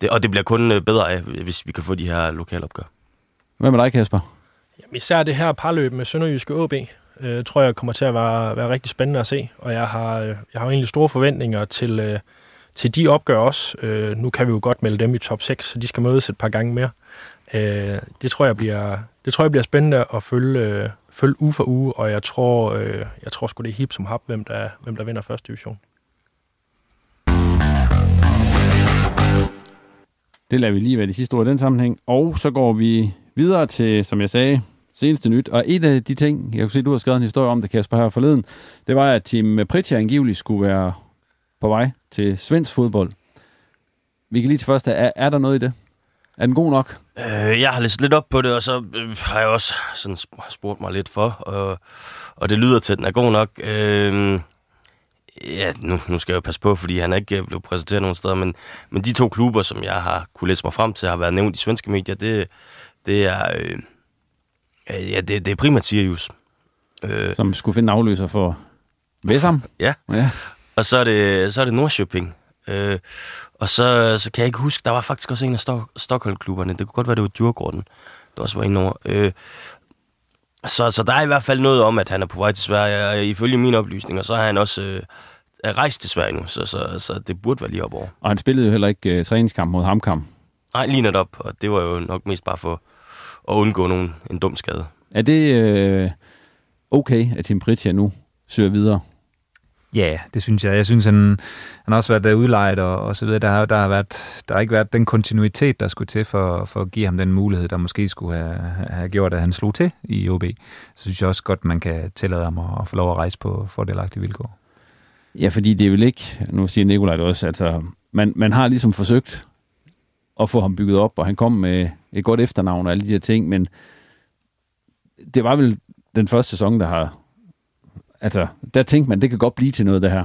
det, og det bliver kun øh, bedre af, hvis vi kan få de her lokalopgør. Hvad med dig, Kasper? Jamen, især det her parløb med Sønderjyske AB, øh, tror jeg kommer til at være, være rigtig spændende at se. Og jeg har, øh, jeg har jo egentlig store forventninger til, øh, til de opgør også. Øh, nu kan vi jo godt melde dem i top 6, så de skal mødes et par gange mere. Øh, det, tror jeg bliver, det tror jeg bliver spændende at følge, øh, følge uge for uge, og jeg tror, øh, jeg tror sgu det er hip som hap, hvem der, hvem der vinder første division. Det lader vi lige være de sidste ord i den sammenhæng. Og så går vi videre til, som jeg sagde, seneste nyt. Og en af de ting, jeg kunne se, du har skrevet en historie om det, Kasper, her forleden, det var, at Team Pritja angiveligt skulle være på vej til svensk fodbold. Vi kan lige til først, er, er der noget i det? Er den god nok? Øh, jeg har læst lidt op på det, og så øh, har jeg også sådan sp- spurgt mig lidt for, og, og det lyder til, at den er god nok. Øh, ja, nu, nu skal jeg jo passe på, fordi han er ikke øh, blevet præsenteret nogen steder, men, men de to klubber, som jeg har kunne læse mig frem til, har været nævnt i svenske medier, det, det er... Øh, ja, det, det er primært Sirius. Øh, Som skulle finde afløser for Vessam? Ja. ja. Og så er det, så er det Nordsjøping. Øh, og så, så kan jeg ikke huske, der var faktisk også en af Stok- Stockholm-klubberne. Det kunne godt være, det var Djurgården, der også var inde over. Øh, så, så der er i hvert fald noget om, at han er på vej til Sverige. Og ifølge mine oplysninger, så er han også øh, er rejst til Sverige nu. Så, så, så det burde være lige op over. Og han spillede jo heller ikke uh, træningskamp mod Hamkamp. Nej, lige netop. Og det var jo nok mest bare for at undgå nogen, en dum skade. Er det øh, okay, at Team Pritja nu søger videre? Ja, det synes jeg. Jeg synes, han, han har også været der udlejet og, og så videre. Der har, der, har været, der har ikke været den kontinuitet, der skulle til for, for at give ham den mulighed, der måske skulle have, have gjort, at han slog til i OB. Så synes jeg også godt, man kan tillade ham at, at få lov at rejse på fordelagtige vilkår. Ja, fordi det er vel ikke, nu siger Nikolaj det også, altså, man, man har ligesom forsøgt at få ham bygget op, og han kom med et godt efternavn og alle de her ting, men det var vel den første sæson, der har, altså, der tænkte man, det kan godt blive til noget, det her.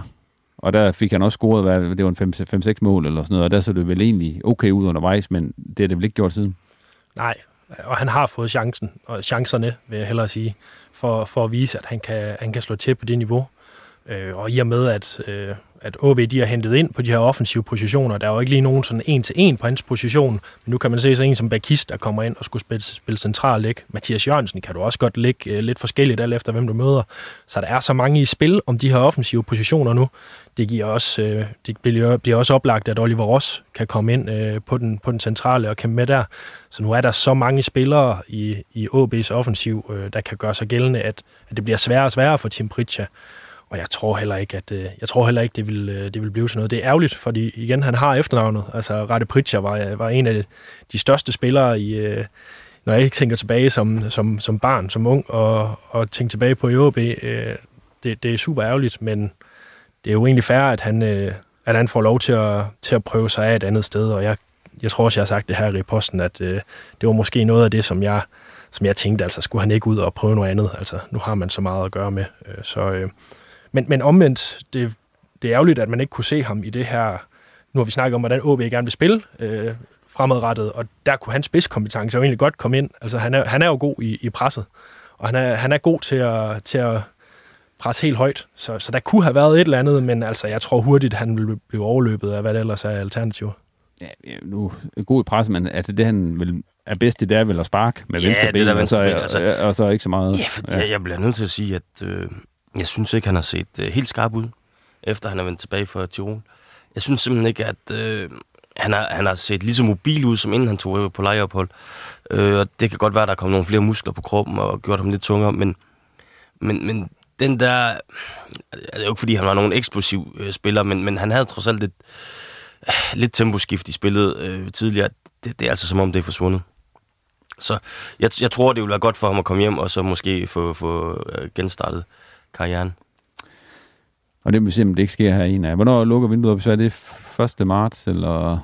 Og der fik han også scoret, hvad, det var en 5-6 mål eller sådan noget, og der så det vel egentlig okay ud undervejs, men det er det vel ikke gjort siden. Nej, og han har fået chancen, og chancerne, vil jeg hellere sige, for, for at vise, at han kan, han kan slå til på det niveau. Øh, og i og med, at, øh, at OB de har hentet ind på de her offensive positioner, der er jo ikke lige nogen sådan en til en på hans position, men nu kan man se så en som Bakist, der kommer ind og skulle spille, spille central læg. Mathias Jørgensen kan du også godt lægge øh, lidt forskelligt, alt efter hvem du møder. Så der er så mange i spil om de her offensive positioner nu. Det, giver også, øh, det bliver, bliver også oplagt, at Oliver Ross kan komme ind øh, på, den, på den centrale og kæmpe med der. Så nu er der så mange spillere i, i OB's offensiv, der kan gøre sig gældende, at, at det bliver sværere og sværere for Tim Pritchard og jeg tror heller ikke, at øh, jeg tror heller ikke, det vil, øh, det vil blive sådan noget. Det er ærgerligt, fordi igen, han har efternavnet. Altså, Rette Pritcher var, øh, var en af de største spillere i, øh, når jeg ikke tænker tilbage som, som, som barn, som ung, og, og tænker tilbage på EOB, øh, det, det er super ærgerligt, men det er jo egentlig fair, at han, øh, at han får lov til at, til at prøve sig af et andet sted, og jeg, jeg tror også, jeg har sagt det her i posten, at øh, det var måske noget af det, som jeg, som jeg tænkte, altså skulle han ikke ud og prøve noget andet, altså nu har man så meget at gøre med, øh, så... Øh, men, men omvendt, det, det er ærgerligt, at man ikke kunne se ham i det her... Nu har vi snakket om, hvordan OB gerne vil spille øh, fremadrettet, og der kunne hans spidskompetence jo egentlig godt komme ind. Altså, han er, han er jo god i, i presset, og han er, han er god til at, til at presse helt højt. Så, så der kunne have været et eller andet, men altså, jeg tror hurtigt, at han vil blive overløbet af, hvad det ellers er alternativ. Ja, nu er god i presse, men altså det, han vil er bedst i, det er vel at sparke med Ja, venstre det ben, der og, venstre så, ben, altså. og så ikke så meget. Ja, for ja. jeg bliver nødt til at sige, at øh, jeg synes ikke, han har set øh, helt skarp ud, efter han er vendt tilbage fra Tirol. Jeg synes simpelthen ikke, at øh, han, har, han har set lige så mobil ud, som inden han tog på lejeophold. Øh, og det kan godt være, at der er kommet nogle flere muskler på kroppen og gjort ham lidt tungere, men, men, men den der... Øh, det er jo ikke, fordi han var nogen eksplosiv øh, spiller, men, men han havde trods alt lidt, øh, lidt temposkift i spillet øh, tidligere. Det, det er altså som om, det er forsvundet. Så jeg, jeg tror, det ville være godt for ham at komme hjem, og så måske få, få øh, genstartet karrieren. Og det se, om det ikke sker her en af. Hvornår lukker vinduet op? Så er det 1. marts, eller...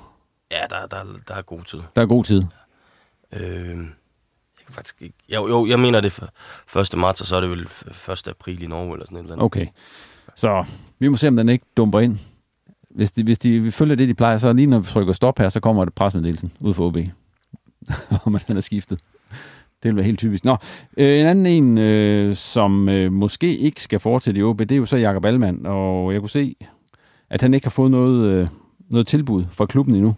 Ja, der, der, der er god tid. Der er god tid. Øh, jeg kan faktisk ikke... Jo, jo, jeg mener det for 1. marts, og så er det vel 1. april i Norge, eller sådan et eller andet. Okay. Så vi må se, om den ikke dumper ind. Hvis de, hvis de følger det, de plejer, så lige når vi trykker stop her, så kommer det presmeddelelsen ud for OB. om han er skiftet. Det vil være helt typisk. Nå, øh, en anden en, øh, som øh, måske ikke skal fortsætte i OB, det er jo så Jakob Allmann, og jeg kunne se, at han ikke har fået noget, øh, noget tilbud fra klubben endnu.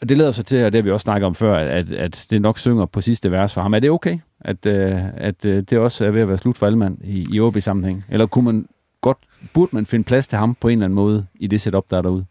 Og det leder så til, og det har vi også snakket om før, at, at det nok synger på sidste vers for ham. Er det okay, at, øh, at øh, det også er ved at være slut for Allmann i, i OB-sammenhæng? Eller kunne man godt, burde man finde plads til ham på en eller anden måde i det setup, der er derude?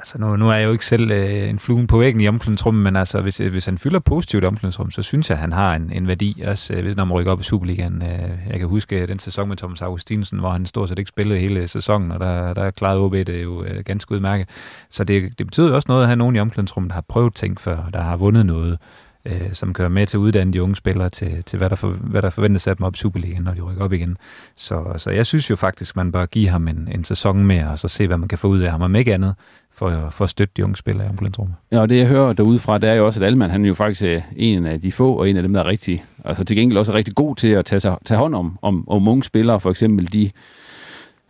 Altså nu, nu er jeg jo ikke selv øh, en flue på væggen i omklædningsrummet, men altså hvis, øh, hvis han fylder positivt i omklædningsrummet, så synes jeg, at han har en, en værdi, også øh, hvis når man rykker op i Superligaen. Øh, jeg kan huske øh, den sæson med Thomas Augustinsen, hvor han stort set ikke spillede hele sæsonen, og der, der klarede OB det jo øh, ganske udmærket. Så det, det betyder jo også noget at have nogen i omklædningsrummet, der har prøvet ting før, der har vundet noget, øh, som kører med til at uddanne de unge spillere til, til hvad, der for, hvad der forventes af dem op i Superligaen, når de rykker op igen. Så, så jeg synes jo faktisk, man bør give ham en, en sæson mere, og så se, hvad man kan få ud af ham, om ikke andet, for, for at støtte de unge spillere i ambulansrummet. Ja, og det jeg hører derudefra, det er jo også, at Alman, han er jo faktisk øh, en af de få, og en af dem, der er rigtig, altså til gengæld også er rigtig god til at tage, sig, tage hånd om, om, om unge spillere, for eksempel de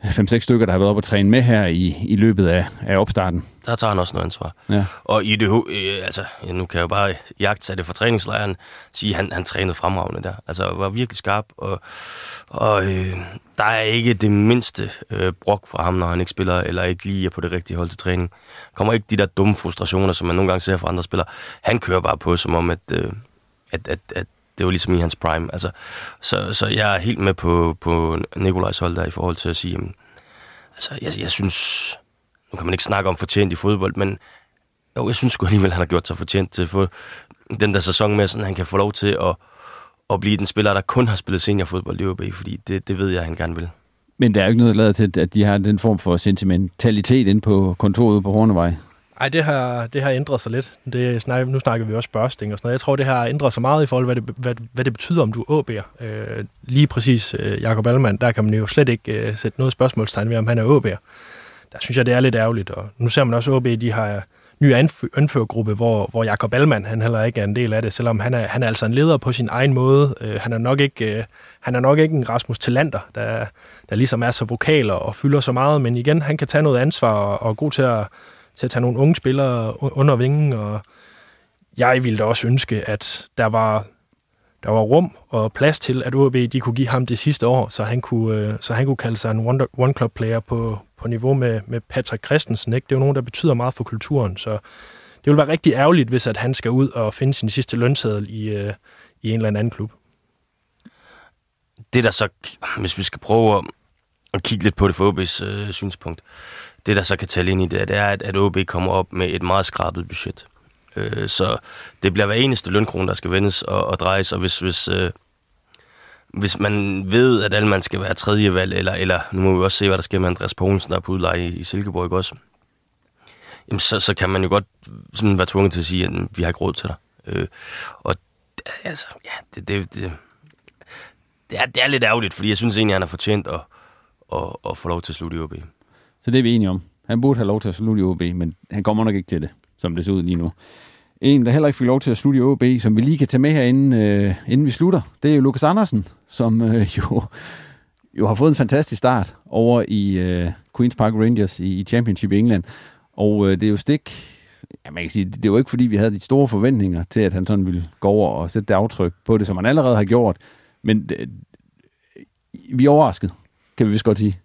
5-6 stykker, der har været op og træne med her i, i løbet af, af opstarten. Der tager han også noget ansvar. Ja. Og i det, øh, altså, nu kan jeg jo bare jagte det fra træningslejren, sige, at han, han trænede fremragende der. Altså, var virkelig skarp, og, og øh, der er ikke det mindste øh, brok fra ham, når han ikke spiller, eller ikke lige er på det rigtige hold til træning. Kommer ikke de der dumme frustrationer, som man nogle gange ser fra andre spillere. Han kører bare på, som om, at, øh, at, at, at det var ligesom i hans prime. Altså, så, så jeg er helt med på, på Nikolajs hold der i forhold til at sige, jamen, altså, jeg, jeg synes, nu kan man ikke snakke om fortjent i fodbold, men jo, jeg synes sgu alligevel, han har gjort sig fortjent til at få den der sæson med, sådan han kan få lov til at, at blive den spiller, der kun har spillet seniorfodbold i OB, fordi det, det ved jeg, han gerne vil. Men der er jo ikke noget, der lader til, at de har den form for sentimentalitet inde på kontoret på Hornevej. Ej, det har, det har ændret sig lidt. Det nu snakker vi også børsting og sådan noget. Jeg tror, det har ændret sig meget i forhold til, hvad det, hvad, hvad det betyder, om du er AB'er. Øh, lige præcis øh, Jakob Allemann, der kan man jo slet ikke øh, sætte noget spørgsmålstegn ved, om han er AB'er. Der synes jeg, det er lidt ærgerligt. Og nu ser man også, at AB, de har ny anf- anførergruppe, hvor, hvor Jakob Allemann, han heller ikke er en del af det, selvom han er, han er altså en leder på sin egen måde. Øh, han, er nok ikke, øh, han er nok ikke en Rasmus Talander, der, der ligesom er så vokal og fylder så meget, men igen, han kan tage noget ansvar og, og er god til at, til at tage nogle unge spillere under vingen, og jeg ville da også ønske, at der var, der var rum og plads til, at OB de kunne give ham det sidste år, så han kunne, øh, så han kunne kalde sig en one-club-player på, på niveau med, med Patrick Christensen. Ikke? Det er jo nogen, der betyder meget for kulturen, så det ville være rigtig ærgerligt, hvis at han skal ud og finde sin sidste lønseddel i, øh, i en eller anden klub. Det der så, hvis vi skal prøve at, at kigge lidt på det fra OB's øh, synspunkt, det der så kan tale ind i det, det er, at, at OB kommer op med et meget skrabet budget. Øh, så det bliver hver eneste lønkrone, der skal vendes og, og drejes, og hvis, hvis, øh, hvis man ved, at alle man skal være tredje valg, eller, eller nu må vi også se, hvad der sker med Andreas Poulsen, der er på udleje i, i Silkeborg også, jamen så, så kan man jo godt sådan være tvunget til at sige, at mm, vi har ikke råd til dig. Øh, og altså, ja, det, det, det, det, er, det er lidt ærgerligt, fordi jeg synes egentlig, at han har fortjent at, at, at få lov til at slutte i OB. Så det er vi enige om. Han burde have lov til at slutte i OB, men han kommer nok ikke til det, som det ser ud lige nu. En, der heller ikke fik lov til at slutte i OB, som vi lige kan tage med herinde, øh, inden vi slutter, det er jo Lukas Andersen, som øh, jo, jo har fået en fantastisk start over i øh, Queen's Park Rangers i, i Championship i England. Og øh, det er jo stik... Ja, man kan sige, det var ikke fordi, vi havde de store forventninger til, at han sådan ville gå over og sætte det aftryk på det, som han allerede har gjort. Men øh, vi er overrasket, kan vi vist godt sige.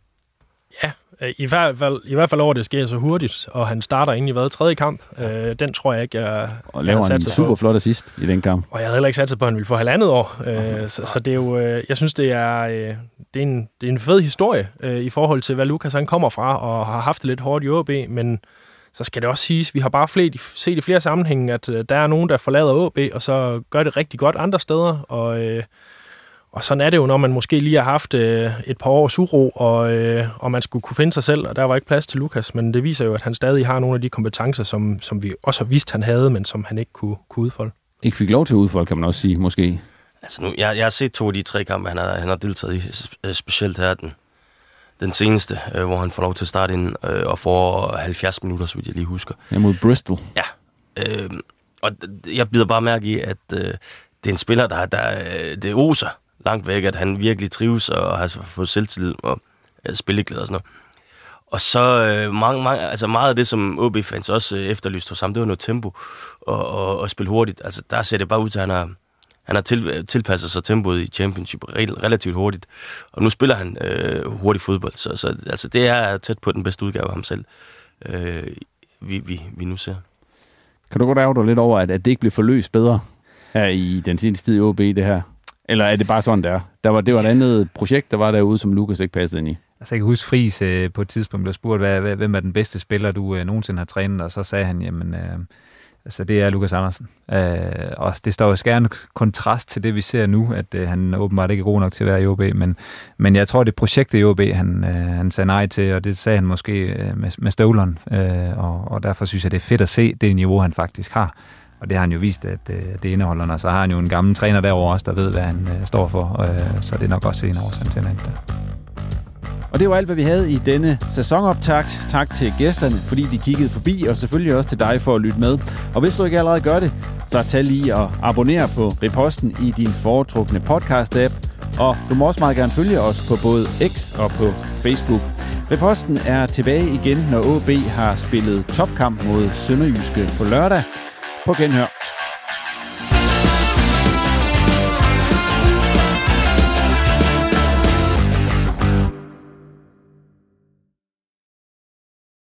Øh, i hvert fald, i hvert fald over, det sker så hurtigt, og han starter egentlig hvad, tredje kamp. Øh, den tror jeg ikke, jeg Og laver jeg en super flot assist i den kamp. Og jeg havde heller ikke sat på, at han ville få halvandet år. Øh, så, så det er jo, øh, jeg synes, det er, øh, det, er en, det er en fed historie øh, i forhold til, hvad Lukas han kommer fra, og har haft det lidt hårdt i OB, men så skal det også siges, vi har bare flere, set i flere sammenhænge, at der er nogen, der forlader OB, og så gør det rigtig godt andre steder, og, øh, og sådan er det jo, når man måske lige har haft øh, et par års uro, og, øh, og man skulle kunne finde sig selv, og der var ikke plads til Lukas, men det viser jo, at han stadig har nogle af de kompetencer, som, som vi også har vidst, han havde, men som han ikke kunne, kunne udfolde. Ikke fik lov til at udfolde, kan man også sige, måske. Altså nu, jeg, jeg har set to af de tre kampe, han har, han har deltaget i, specielt her den, den seneste, øh, hvor han får lov til at starte ind øh, og får 70 minutter, så vidt jeg lige husker. Ja, mod Bristol. Ja, øh, og jeg bider bare mærke i, at øh, det er en spiller, der, der øh, det oser langt væk, at han virkelig trives og har fået selvtillid og spilleglæde og sådan noget. Og så øh, mange, mange, altså meget af det, som OB-fans også øh, efterlyste hos ham, det var noget tempo og, og, og spille hurtigt. Altså der ser det bare ud til, at han har, han har til, tilpasset sig tempoet i championship relativt hurtigt. Og nu spiller han øh, hurtig fodbold, så, så altså, det er tæt på den bedste udgave af ham selv, øh, vi, vi, vi nu ser. Kan du godt ærge dig lidt over, at, at det ikke blev forløst bedre her i den seneste tid i OB, det her? Eller er det bare sådan, der? der var, det var et andet projekt, der var derude, som Lukas ikke passede ind i. Altså, jeg kan huske Friis øh, på et tidspunkt blev spurgt, hvad, hvad, hvem er den bedste spiller, du øh, nogensinde har trænet, og så sagde han, jamen, øh, altså, det er Lukas Andersen. Øh, og det står jo skærende kontrast til det, vi ser nu, at øh, han åbenbart ikke er god nok til at være i OB, men, men jeg tror, det projekt i OB, han, øh, han sagde nej til, og det sagde han måske øh, med, med støvleren, øh, og, og derfor synes jeg, det er fedt at se det niveau, han faktisk har. Og det har han jo vist, at øh, det indeholder, og så har han jo en gammel træner derovre også, der ved, hvad han øh, står for, øh, så det er nok også en årsag til, at og det var alt, hvad vi havde i denne sæsonoptakt. Tak til gæsterne, fordi de kiggede forbi, og selvfølgelig også til dig for at lytte med. Og hvis du ikke allerede gør det, så tag lige og abonner på Reposten i din foretrukne podcast-app. Og du må også meget gerne følge os på både X og på Facebook. Reposten er tilbage igen, når OB har spillet topkamp mod Sønderjyske på lørdag. På genhør.